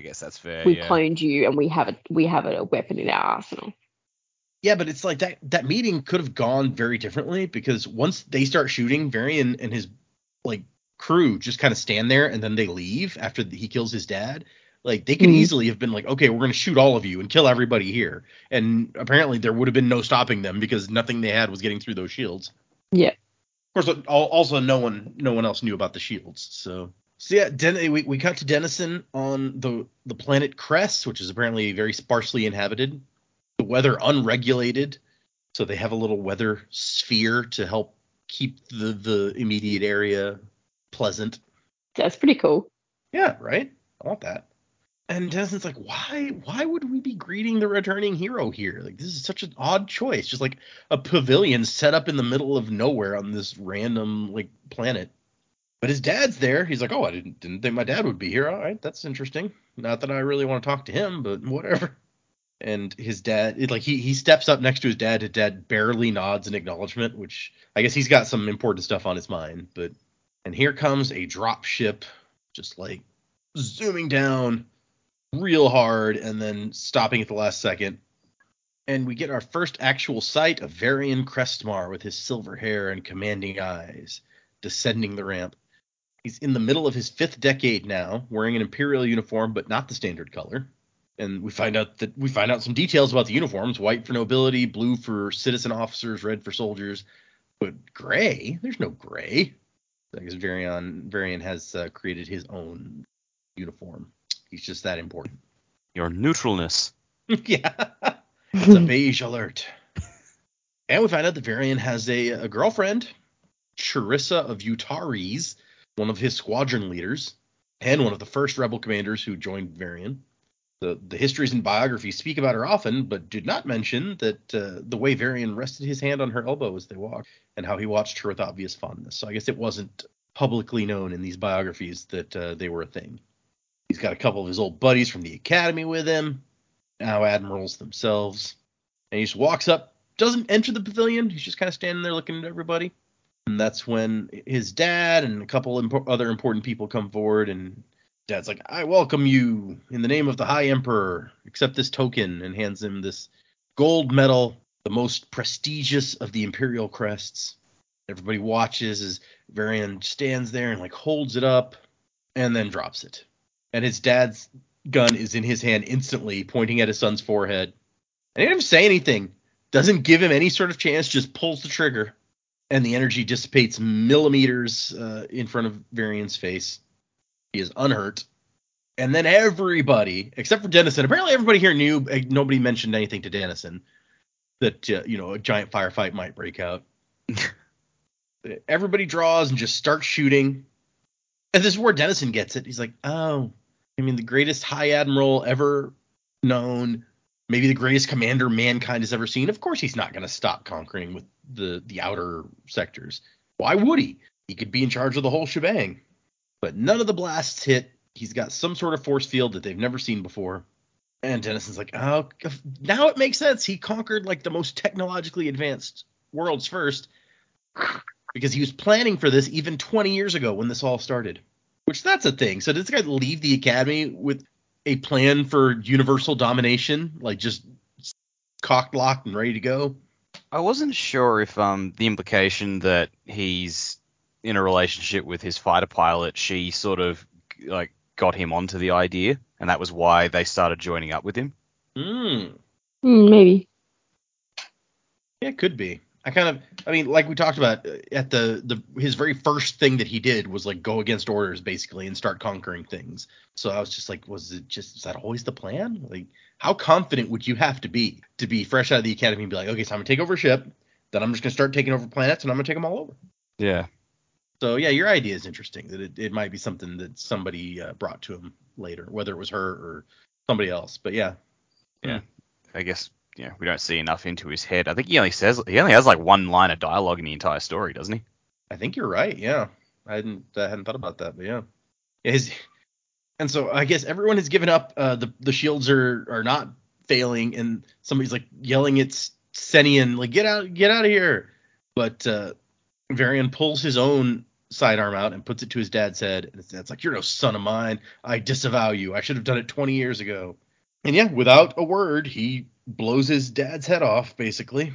I guess that's fair. we've yeah. cloned you and we have a we have a weapon in our arsenal. Yeah, but it's like that that meeting could have gone very differently because once they start shooting, Varian and his like crew just kind of stand there and then they leave after he kills his dad. Like they could Mhm. easily have been like, okay, we're gonna shoot all of you and kill everybody here, and apparently there would have been no stopping them because nothing they had was getting through those shields. Yeah. Of course, also no one no one else knew about the shields. So so yeah, Den- we we cut to Dennison on the the planet Crest, which is apparently very sparsely inhabited. The weather unregulated, so they have a little weather sphere to help keep the the immediate area pleasant. That's pretty cool. Yeah, right. I want that. And Dennison's like, why why would we be greeting the returning hero here? Like this is such an odd choice. Just like a pavilion set up in the middle of nowhere on this random like planet. But his dad's there. He's like, oh, I didn't didn't think my dad would be here. All right, that's interesting. Not that I really want to talk to him, but whatever. And his dad, it, like he he steps up next to his dad. His dad barely nods in acknowledgement, which I guess he's got some important stuff on his mind. But and here comes a drop ship, just like zooming down real hard and then stopping at the last second. And we get our first actual sight of Varian Crestmar with his silver hair and commanding eyes descending the ramp. He's in the middle of his fifth decade now, wearing an imperial uniform, but not the standard color. And we find out that we find out some details about the uniforms: white for nobility, blue for citizen officers, red for soldiers, but gray. There's no gray. I guess Varian Varian has uh, created his own uniform. He's just that important. Your neutralness. [LAUGHS] yeah. It's a [LAUGHS] beige alert. And we find out that Varian has a, a girlfriend, Charissa of Utares, one of his squadron leaders, and one of the first rebel commanders who joined Varian. The, the histories and biographies speak about her often, but did not mention that uh, the way Varian rested his hand on her elbow as they walked, and how he watched her with obvious fondness. So I guess it wasn't publicly known in these biographies that uh, they were a thing. He's got a couple of his old buddies from the academy with him, now admirals themselves. And he just walks up, doesn't enter the pavilion. He's just kind of standing there looking at everybody. And that's when his dad and a couple impo- other important people come forward. And dad's like, I welcome you in the name of the High Emperor. Accept this token and hands him this gold medal, the most prestigious of the imperial crests. Everybody watches as Varian stands there and like holds it up and then drops it. And his dad's gun is in his hand instantly, pointing at his son's forehead. And he even say anything. Doesn't give him any sort of chance, just pulls the trigger. And the energy dissipates millimeters uh, in front of Varian's face. He is unhurt. And then everybody, except for Dennison, apparently everybody here knew, eh, nobody mentioned anything to Dennison that, uh, you know, a giant firefight might break out. [LAUGHS] everybody draws and just starts shooting. And this is where Dennison gets it. He's like, oh, I mean, the greatest high admiral ever known, maybe the greatest commander mankind has ever seen. Of course, he's not going to stop conquering with the the outer sectors. Why would he? He could be in charge of the whole shebang. But none of the blasts hit. He's got some sort of force field that they've never seen before. And Dennison's like, oh, now it makes sense. He conquered like the most technologically advanced worlds first because he was planning for this even 20 years ago when this all started. Which that's a thing. So does this guy leave the academy with a plan for universal domination, like just cocked, locked, and ready to go? I wasn't sure if um the implication that he's in a relationship with his fighter pilot, she sort of like got him onto the idea, and that was why they started joining up with him. Hmm. Mm, maybe. Yeah, it could be. I kind of, I mean, like we talked about uh, at the the his very first thing that he did was like go against orders basically and start conquering things. So I was just like, was it just is that always the plan? Like, how confident would you have to be to be fresh out of the academy and be like, okay, so I'm gonna take over a ship, then I'm just gonna start taking over planets and I'm gonna take them all over. Yeah. So yeah, your idea is interesting. That it, it might be something that somebody uh, brought to him later, whether it was her or somebody else. But yeah, Yeah. I guess yeah, we don't see enough into his head. I think he only says he only has like one line of dialogue in the entire story, doesn't he? I think you're right. Yeah, I hadn't I hadn't thought about that, but yeah, yeah his, and so I guess everyone has given up. Uh, the the shields are are not failing, and somebody's like yelling at Senian, like get out get out of here. But uh, Varian pulls his own sidearm out and puts it to his dad's head, and his dad's like, "You're no son of mine. I disavow you. I should have done it 20 years ago." And yeah, without a word, he blows his dad's head off, basically.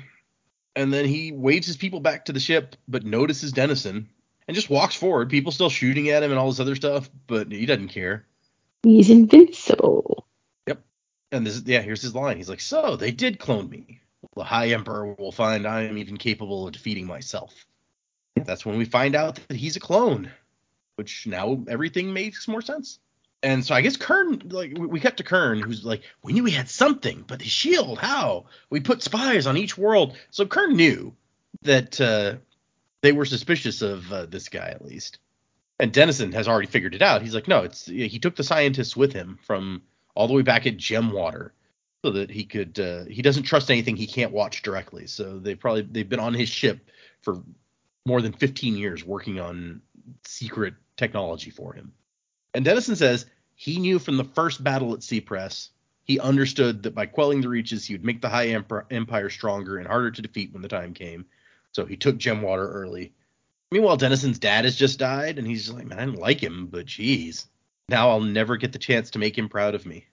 And then he waves his people back to the ship, but notices Dennison and just walks forward. People still shooting at him and all this other stuff, but he doesn't care. He's invincible. Yep. And this, yeah, here's his line. He's like, "So they did clone me. The High Emperor will find I am even capable of defeating myself." That's when we find out that he's a clone, which now everything makes more sense. And so I guess Kern, like we cut to Kern, who's like, we knew we had something, but the shield, how? We put spies on each world. So Kern knew that uh, they were suspicious of uh, this guy at least. And Dennison has already figured it out. He's like, no, it's he took the scientists with him from all the way back at Gemwater, so that he could. Uh, he doesn't trust anything he can't watch directly. So they probably they've been on his ship for more than 15 years working on secret technology for him. And Dennison says he knew from the first battle at Seapress, he understood that by quelling the reaches, he would make the High Empire stronger and harder to defeat when the time came. So he took Gemwater early. Meanwhile, Dennison's dad has just died, and he's like, man, I didn't like him, but geez, now I'll never get the chance to make him proud of me.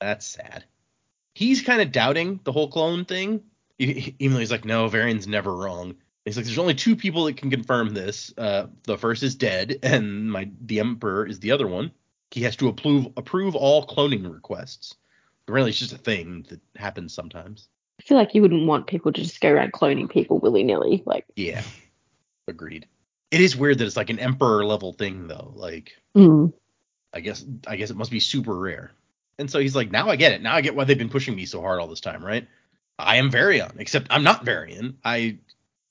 That's sad. He's kind of doubting the whole clone thing, even though he's like, no, Varian's never wrong. He's like, there's only two people that can confirm this. Uh, the first is dead, and my the Emperor is the other one. He has to approve approve all cloning requests Really, it's just a thing that happens sometimes. I feel like you wouldn't want people to just go around cloning people willy nilly. Like, Yeah. Agreed. It is weird that it's like an emperor level thing though. Like mm, I guess I guess it must be super rare. And so he's like, now I get it. Now I get why they've been pushing me so hard all this time, right? I am Varian, except I'm not Varian. I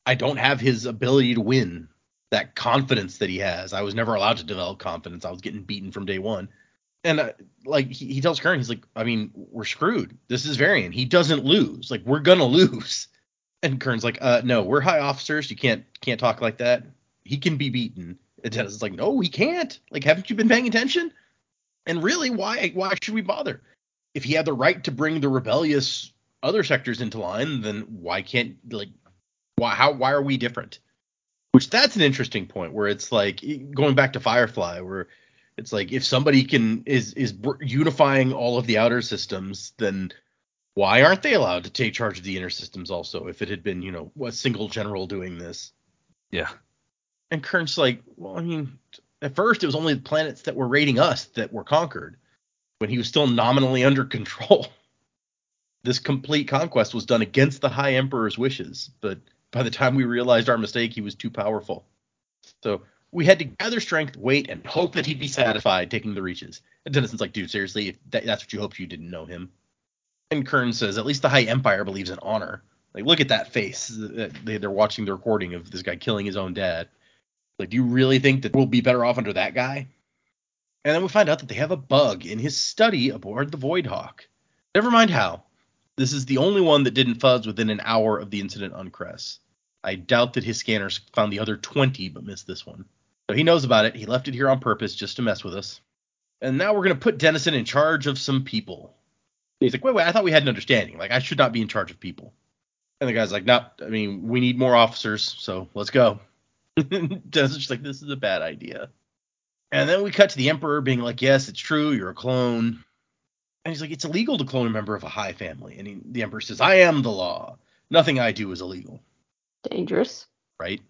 I don't have his ability to win. That confidence that he has. I was never allowed to develop confidence. I was getting beaten from day one. And uh, like he, he tells Kern, he's like, I mean, we're screwed. This is Varian. He doesn't lose. Like we're gonna [LAUGHS] lose. And Kern's like, uh, no, we're high officers. You can't can't talk like that. He can be beaten. And Dennis is like, no, he can't. Like, haven't you been paying attention? And really, why why should we bother? If he had the right to bring the rebellious other sectors into line, then why can't like why how why are we different? Which that's an interesting point where it's like going back to Firefly, where it's like if somebody can is is unifying all of the outer systems, then why aren't they allowed to take charge of the inner systems also? If it had been you know a single general doing this, Yeah. and Kern's like, well, I mean, at first it was only the planets that were raiding us that were conquered, when he was still nominally [LAUGHS] under control. This complete conquest was done against the High Emperor's wishes, but by the time we realized our mistake, he was too powerful. So we had to gather strength, wait, and hope that he'd be satisfied taking the reaches. And Dennison's like, dude, seriously, if that, that's what you hoped, you didn't know him. And Kern says, at least the High Empire believes in honor. Like, look at that face. They- They're watching the recording of this guy killing his own dad. Like, do you really think that we'll be better off under that guy? And then we find out that they have a bug in his study aboard the Void Hawk. Never mind how. This is the only one that didn't fuzz within an hour of the incident on Cress. I doubt that his scanners found the other 20 but missed this one. So he knows about it. He left it here on purpose just to mess with us. And now we're going to put Dennison in charge of some people. He's like, wait, wait, I thought we had an understanding. Like, I should not be in charge of people. And the guy's like, no, I mean, we need more officers, so let's go. [LAUGHS] Dennison's just like, this is a bad idea. And then we cut to the Emperor being like, yes, it's true, you're a clone. And he's like, it's illegal to clone a member of a high family. And he, the Emperor says, I am the law. Nothing I do is illegal, dangerous. right?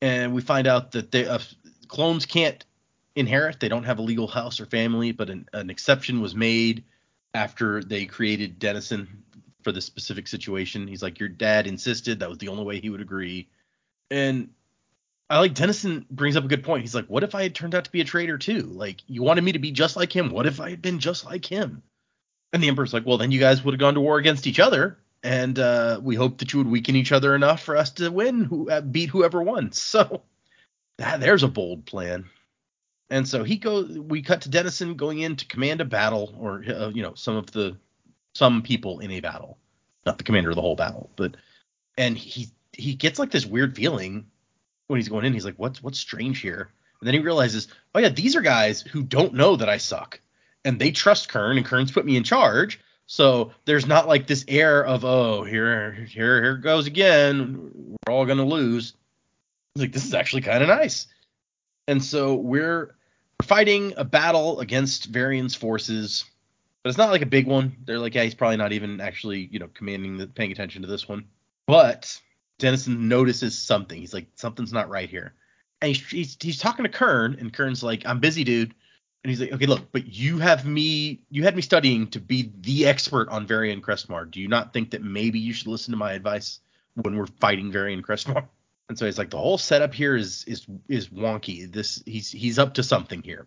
And we find out that they, uh, clones can't inherit. They don't have a legal house or family, but an, an exception was made after they created Dennison for this specific situation. He's like, your dad insisted that was the only way he would agree. And I like Dennison brings up a good point. He's like, what if I had turned out to be a traitor too? Like, you wanted me to be just like him. What if I had been just like him? And the Emperor's like, well, then you guys would have gone to war against each other, and uh, we hope that you would weaken each other enough for us to win, who uh, beat whoever won. [LAUGHS] So that, there's a bold plan. And so he goes. We cut to Dennison going in to command a battle, or uh, you know, some of the some people in a battle, not the commander of the whole battle, but and he he gets like this weird feeling when he's going in. He's like, what's what's strange here? And then he realizes, oh yeah, these are guys who don't know that I suck, and they trust Kern, and Kern's put me in charge. So there's not like this air of oh here here here goes again. We're all gonna lose. Like this is actually kind of nice. And so we're fighting a battle against Varian's forces, but it's not like a big one. They're like, yeah, he's probably not even actually, you know, commanding the paying attention to this one. But Dennison notices something. He's like, something's not right here. And he's, he's he's talking to Kern, and Kern's like, I'm busy, dude. And he's like, okay, look, but you have me, you had me studying to be the expert on Varian Crestmar. Do you not think that maybe you should listen to my advice when we're fighting Varian Crestmar? [LAUGHS] And so he's like, the whole setup here is is is wonky. This he's he's up to something here.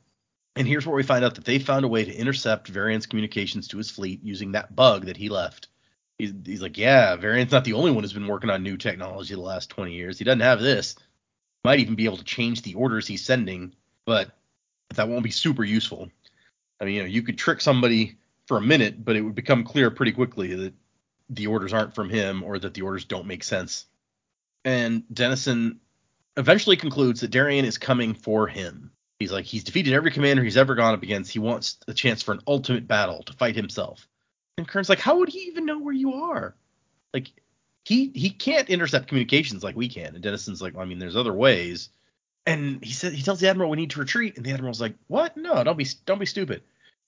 And here's where we find out that they found a way to intercept Varian's communications to his fleet using that bug that he left. He's, he's like, yeah, Varian's not the only one who's been working on new technology the last 20 years. He doesn't have this. Might even be able to change the orders he's sending, but that won't be super useful. I mean, you know, you could trick somebody for a minute, but it would become clear pretty quickly that the orders aren't from him or that the orders don't make sense. And Dennison eventually concludes that Varian is coming for him. He's like, he's defeated every commander he's ever gone up against. He wants a chance for an ultimate battle to fight himself. And Kern's like, how would he even know where you are? Like, he he can't intercept communications like we can. And Dennison's like, well, I mean, there's other ways. And he said he tells the admiral we need to retreat, and the admiral's like, what? No, don't be don't be stupid.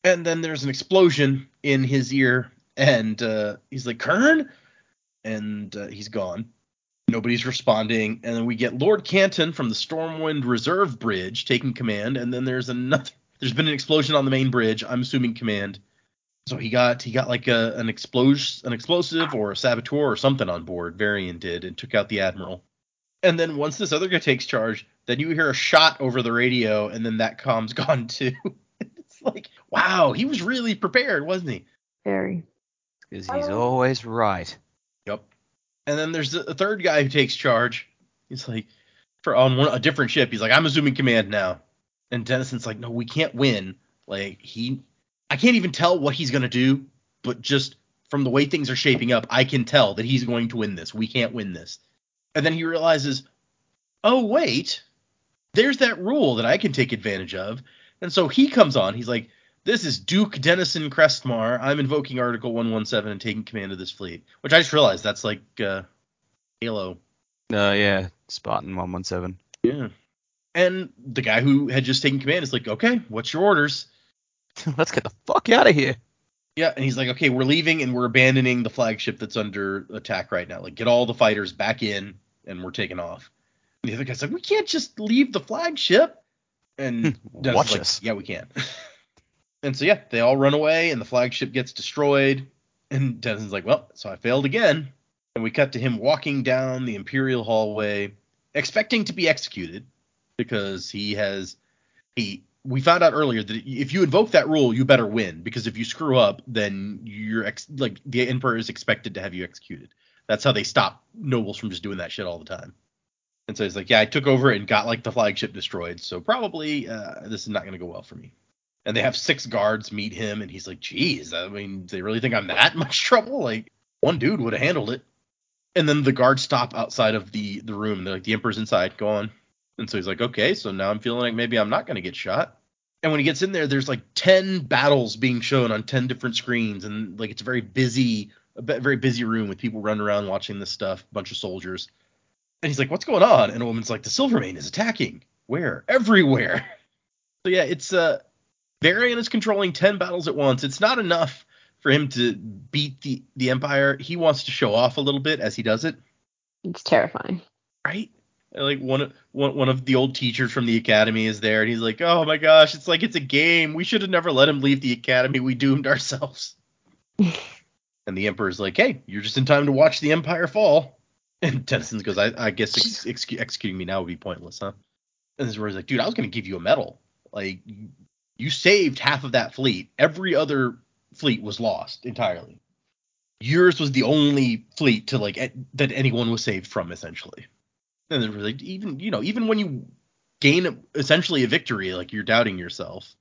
And then there's an explosion in his ear, and uh, he's like, Kern, and uh, he's gone. Nobody's responding, and then we get Lord Canton from the Stormwind Reserve Bridge taking command, and then there's another. There's been an explosion on the main bridge. I'm assuming command. So he got he got like a an explos an explosive or a saboteur or something on board. Varian did and took out the admiral. And then once this other guy takes charge, then you hear a shot over the radio, and then that comm's [LAUGHS] gone too. it's like, wow, he was really prepared, wasn't he? Very. Because he's always right. Yep. And then there's a third guy who takes charge. He's like, for on one, a different ship. He's like, I'm assuming command now. And Dennison's like, no, we can't win. Like he, I can't even tell what he's gonna do, but just from the way things are shaping up, I can tell that he's going to win this. We can't win this. And then he realizes, oh wait, there's that rule that I can take advantage of. And so he comes on. He's like, this is Duke Dennison Crestmar. I'm invoking Article 117 and taking command of this fleet. Which I just realized that's like uh, Halo. Uh, yeah, Spartan 117. Yeah. And the guy who had just taken command is like, okay, what's your orders? [LAUGHS] Let's get the fuck out of here. Yeah, and he's like, okay, we're leaving and we're abandoning the flagship that's under attack right now. Like, get all the fighters back in and we're taking off. And the other guy's like, we can't just leave the flagship. And hmm. Dennison's Watch like, us. Yeah, we can. [LAUGHS] and so yeah, they all run away and the flagship gets destroyed. And Dennison's like, well, so I failed again. And we cut to him walking down the Imperial hallway, expecting to be executed because he has he we found out earlier that if you invoke that rule, you better win because if you screw up, then you're ex- like the emperor is expected to have you executed. That's how they stop nobles from just doing that shit all the time. And so he's like, yeah, I took over and got like the flagship destroyed, so probably uh, this is not going to go well for me. And they have six guards meet him, and he's like, geez, I mean, they really think I'm that [LAUGHS] much trouble? Like one dude would have handled it. And then the guards stop outside of the the room. They're like, the emperor's inside. Go on. And so he's like, okay, so now I'm feeling like maybe I'm not going to get shot. And when he gets in there, there's like 10 battles being shown on 10 different screens. And like it's a very busy, a very busy room with people running around watching this stuff, a bunch of soldiers. And he's like, what's going on? And a woman's like, the Silvermane is attacking. Where? Everywhere. [LAUGHS] So yeah, it's uh Varian is controlling 10 battles at once. It's not enough for him to beat the, the Empire. He wants to show off a little bit as he does it. It's terrifying. right? Like one one one of the old teachers from the academy is there, and he's like, "Oh my gosh, it's like it's a game. We should have never let him leave the academy. We doomed ourselves." [LAUGHS] and the emperor's like, "Hey, you're just in time to watch the empire fall." [LAUGHS] And Dennison goes, "I, I guess ex- ex- executing me now would be pointless, huh?" And this is where he's like, "Dude, I was gonna give you a medal. Like, you- you saved half of that fleet. Every other fleet was lost entirely. Yours was the only fleet to like e- that anyone was saved from, essentially." And then like even you know even when you gain essentially a victory, like you're doubting yourself.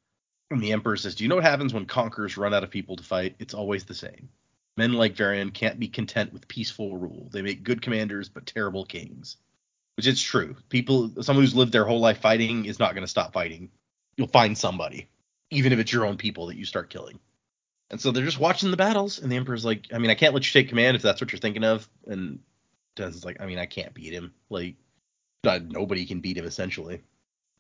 And the emperor says, "Do you know what happens when conquerors run out of people to fight? It's always the same. Men like Varian can't be content with peaceful rule. They make good commanders but terrible kings." Which is true. People, someone who's lived their whole life fighting is not going to stop fighting. You'll find somebody, even if it's your own people that you start killing. And so they're just watching the battles, and the emperor's like, "I mean, I can't let you take command if that's what you're thinking of." And Dennison's like, I mean, I can't beat him. Like, nobody can beat him essentially.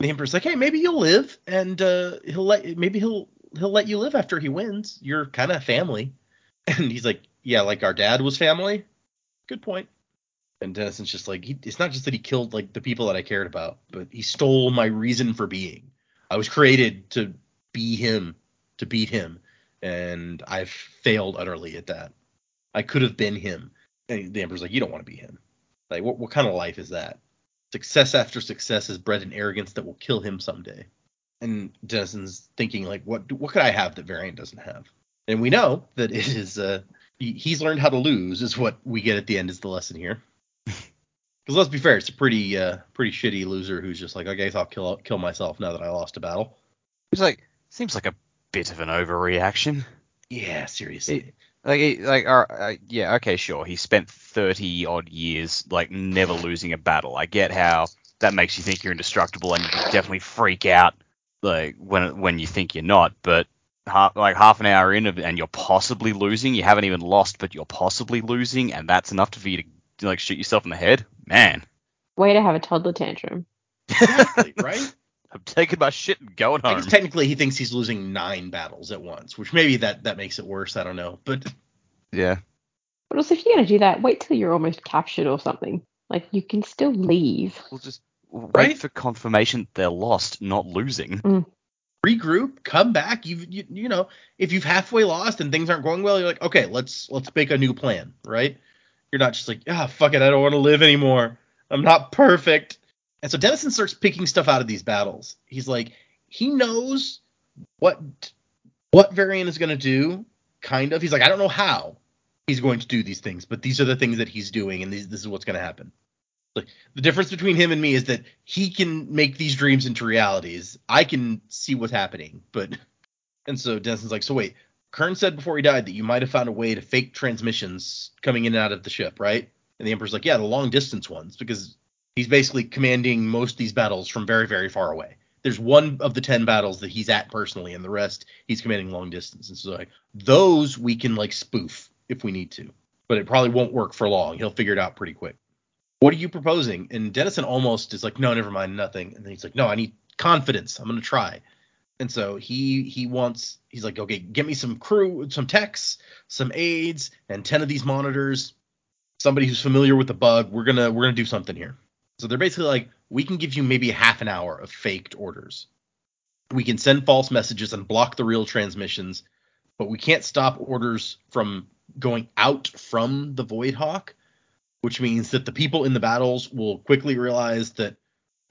The Emperor's like, hey, maybe you'll live, and uh, he'll let maybe he'll he'll let you live after he wins. You're kind of family. [LAUGHS] And he's like, yeah, like our dad was family. Good point. And Dennison's just like, he, it's not just that he killed like the people that I cared about, but he stole my reason for being. I was created to be him, to beat him, and I've failed utterly at that. I could have been him. And the Emperor's like, you don't want to be him. Like, what, what kind of life is that? Success after success has bred an arrogance that will kill him someday. And Dennison's thinking, like, what what could I have that Varian doesn't have? And we know that it is uh he, he's learned how to lose is what we get at the end is the lesson here. [LAUGHS] Because let's be fair, it's a pretty uh pretty shitty loser who's just like, okay, I'll kill kill myself now that I lost a battle. It's like seems like a bit of an overreaction. Yeah, seriously. Like, it- like, uh, uh, yeah, okay, sure. He spent thirty odd years like never losing a battle. I get how that makes you think you're indestructible, and you definitely freak out like when when you think you're not. But half, like half an hour in, of, and you're possibly losing. You haven't even lost, but you're possibly losing, and that's enough for you to like shoot yourself in the head. Man, Way to have a toddler tantrum. exactly, [LAUGHS] right? I'm taking my shit and going I home. guess technically he thinks he's losing nine battles at once, which maybe that that makes it worse. I don't know, but Yeah. But also, if you're going to do that, wait till you're almost captured or something. Like, you can still leave. We'll just wait Right? for confirmation they're lost, not losing. Mm. Regroup, come back. You've you, you know if you've halfway lost and things aren't going well, you're like, okay, let's let's make a new plan, right? You're not just like, ah, fuck it, I don't want to live anymore. I'm not perfect. And so Dennison starts picking stuff out of these battles. He's like, he knows what what Varian is going to do, kind of. He's like, I don't know how he's going to do these things, but these are the things that he's doing, and these, this is what's going to happen. Like the difference between him and me is that he can make these dreams into realities. I can see what's happening, but and so Dennison's like, so wait, Kern said before he died that you might have found a way to fake transmissions coming in and out of the ship, right? And the Emperor's like, yeah, the long distance ones, because he's basically commanding most of these battles from very, very far away. There's one of the ten battles that he's at personally, and the rest he's commanding long distance. And so like those we can like spoof if we need to, but it probably won't work for long. He'll figure it out pretty quick. What are you proposing? And Dennison almost is like, no, never mind, nothing. And then he's like, no, I need confidence. I'm gonna try. And so he he wants he's like, okay, get me some crew, some techs, some aides, and ten of these monitors. Somebody who's familiar with the bug. We're gonna we're gonna do something here. So they're basically like, we can give you maybe half an hour of faked orders. We can send false messages and block the real transmissions, but we can't stop orders from going out from the Void Hawk, which means that the people in the battles will quickly realize that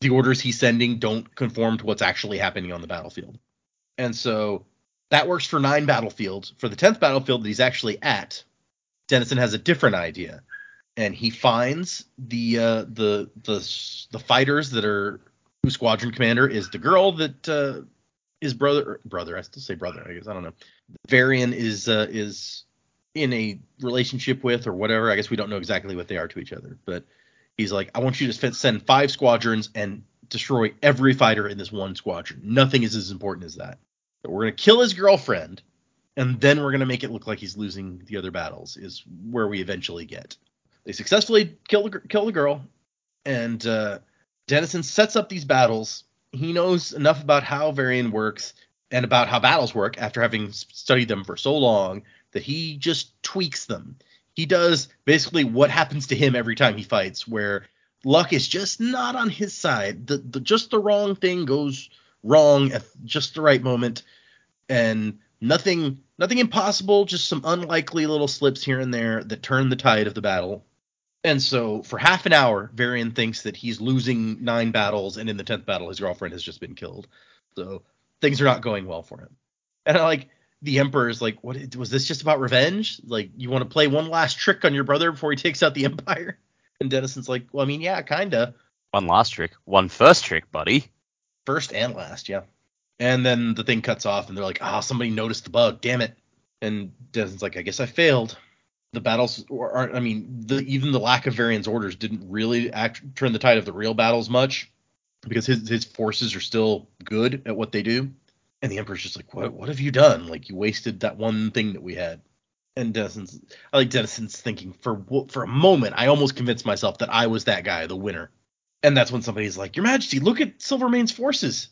the orders he's sending don't conform to what's actually happening on the battlefield. And so that works for nine battlefields. For the tenth battlefield that he's actually at, Dennison has a different idea and he finds the uh, the the the fighters that are whose squadron commander is the girl that uh, his brother brother I still say brother I guess I don't know Varian is uh, is in a relationship with or whatever I guess we don't know exactly what they are to each other but he's like I want you to send five squadrons and destroy every fighter in this one squadron. Nothing is as important as that. But we're gonna kill his girlfriend and then we're gonna make it look like he's losing the other battles is where we eventually get. They successfully kill the, kill the girl, and uh, Dennison sets up these battles. He knows enough about how Varian works and about how battles work after having studied them for so long that he just tweaks them. He does basically what happens to him every time he fights, where luck is just not on his side. The, the just the wrong thing goes wrong at just the right moment, and nothing nothing impossible, just some unlikely little slips here and there that turn the tide of the battle. And so for half an hour, Varian thinks that he's losing nine battles, and in the tenth battle, his girlfriend has just been killed. So things are not going well for him. And I like the Emperor's like, what was this just about revenge? Like you want to play one last trick on your brother before he takes out the Empire? [LAUGHS] And Dennison's like, well, I mean, yeah, kinda. One last trick, one first trick, buddy. First and last, yeah. And then the thing cuts off, and they're like, ah, oh, somebody noticed the bug, damn it. And Denison's like, I guess I failed the battles aren't. I mean, the, even the lack of Varian's orders didn't really act, turn the tide of the real battles much because his his forces are still good at what they do. And the Emperor's just like, what what have you done? Like you wasted that one thing that we had. And Dennison's, I like Dennison's thinking for for a moment, I almost convinced myself that I was that guy, the winner. And that's when somebody's like, Your Majesty, look at Silvermane's forces.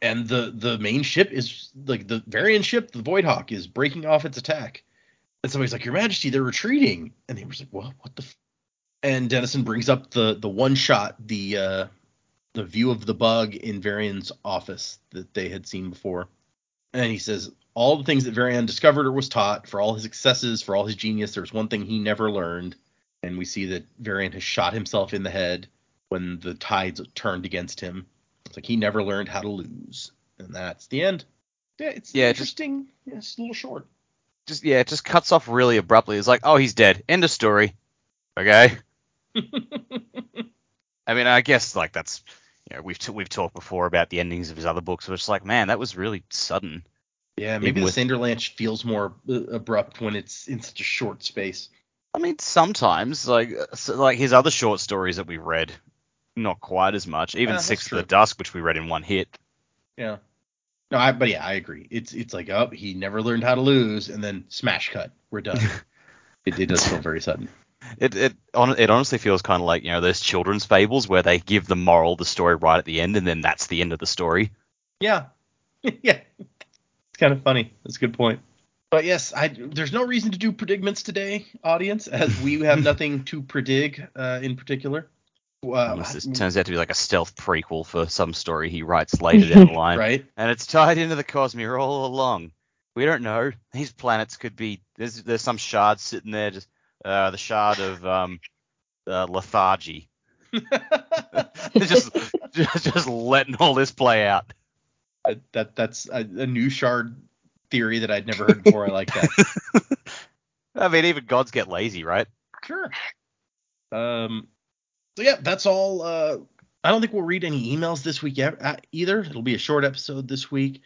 And the the main ship is like the Varian ship, the Voidhawk, is breaking off its attack and somebody's like, Your Majesty, they're retreating. And he was like, Well, what the? F-? And Denison brings up the the one shot, the uh, the view of the bug in Varian's office that they had seen before. And he says, All the things that Varian discovered or was taught, for all his successes, for all his genius, there was one thing he never learned. And we see that Varian has shot himself in the head when the tides turned against him. It's like he never learned how to lose. And that's the end. Yeah, it's yeah, interesting. Just, yeah, it's a little short just yeah, it just cuts off really abruptly. It's like, oh, he's dead. End of story. Okay. [LAUGHS] I mean, I guess like that's you know we've t- we've talked before about the endings of his other books, it's like, man, that was really sudden. Yeah, maybe the with... Sanderlanche feels more uh, abrupt when it's in such a short space. I mean, sometimes like so, like his other short stories that we read, not quite as much. Even yeah, Six of the Dusk, which we read in one hit. Yeah. No, I, but yeah, I agree. It's it's like, oh, he never learned how to lose, and then smash cut, we're done. [LAUGHS] it, it does feel very sudden. It it on, it honestly feels kind of like you know those children's fables where they give the moral the story right at the end, and then that's the end of the story. Yeah, [LAUGHS] yeah, it's kind of funny. That's a good point. But yes, I there's no reason to do predicaments today, audience, as we have [LAUGHS] nothing to predict uh, in particular. Uh, Unless this turns out to be like a stealth prequel for some story he writes [LAUGHS] later down the line. right? And it's tied into the Cosmere all along. We don't know. These planets could be there's there's some shard sitting there, just uh, the shard of um uh, lethargy. [LAUGHS] [LAUGHS] just, just just letting all this play out. that that's a, a new shard theory that I'd never heard before. I like that. [LAUGHS] I mean, even gods get lazy, right? Sure. Um. So yeah, that's all. Uh, I don't think we'll read any emails this week uh, either. It'll be a short episode this week.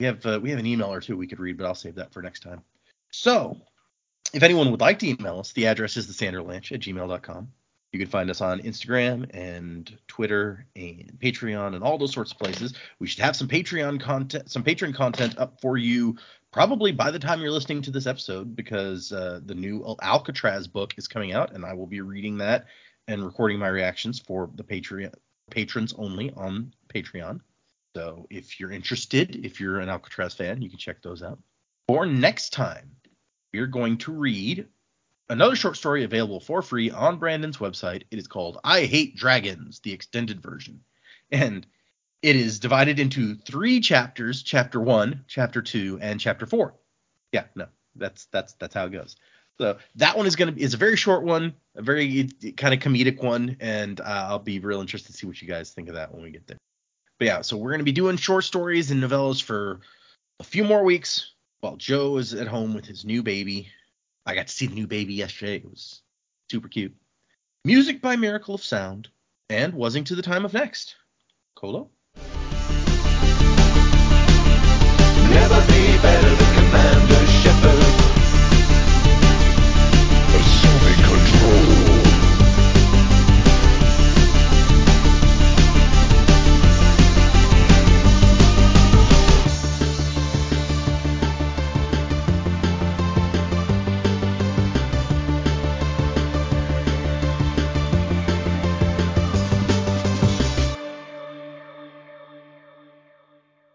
We have uh, we have an email or two we could read, but I'll save that for next time. So, if anyone would like to email us, the address is thesanderlanche at gmail.com. You can find us on Instagram and Twitter and Patreon and all those sorts of places. We should have some Patreon content, some Patreon content up for you probably by the time you're listening to this episode because uh, the new Alcatraz book is coming out and I will be reading that and recording my reactions for the Patreon patrons only on Patreon. So if you're interested, if you're an Alcatraz fan, you can check those out. For next time, we're going to read another short story available for free on Brandon's website. It is called I Hate Dragons, the extended version. And it is divided into three chapters, chapter 1, chapter 2, and chapter 4. Yeah, no. That's that's that's how it goes. So that one is going to be it's a very short one, a very kind of comedic one and uh, I'll be real interested to see what you guys think of that when we get there. But yeah, so we're going to be doing short stories and novellas for a few more weeks while Joe is at home with his new baby. I got to see the new baby yesterday. It was super cute. Music by Miracle of Sound and Wasing to the Time of Next. Colo?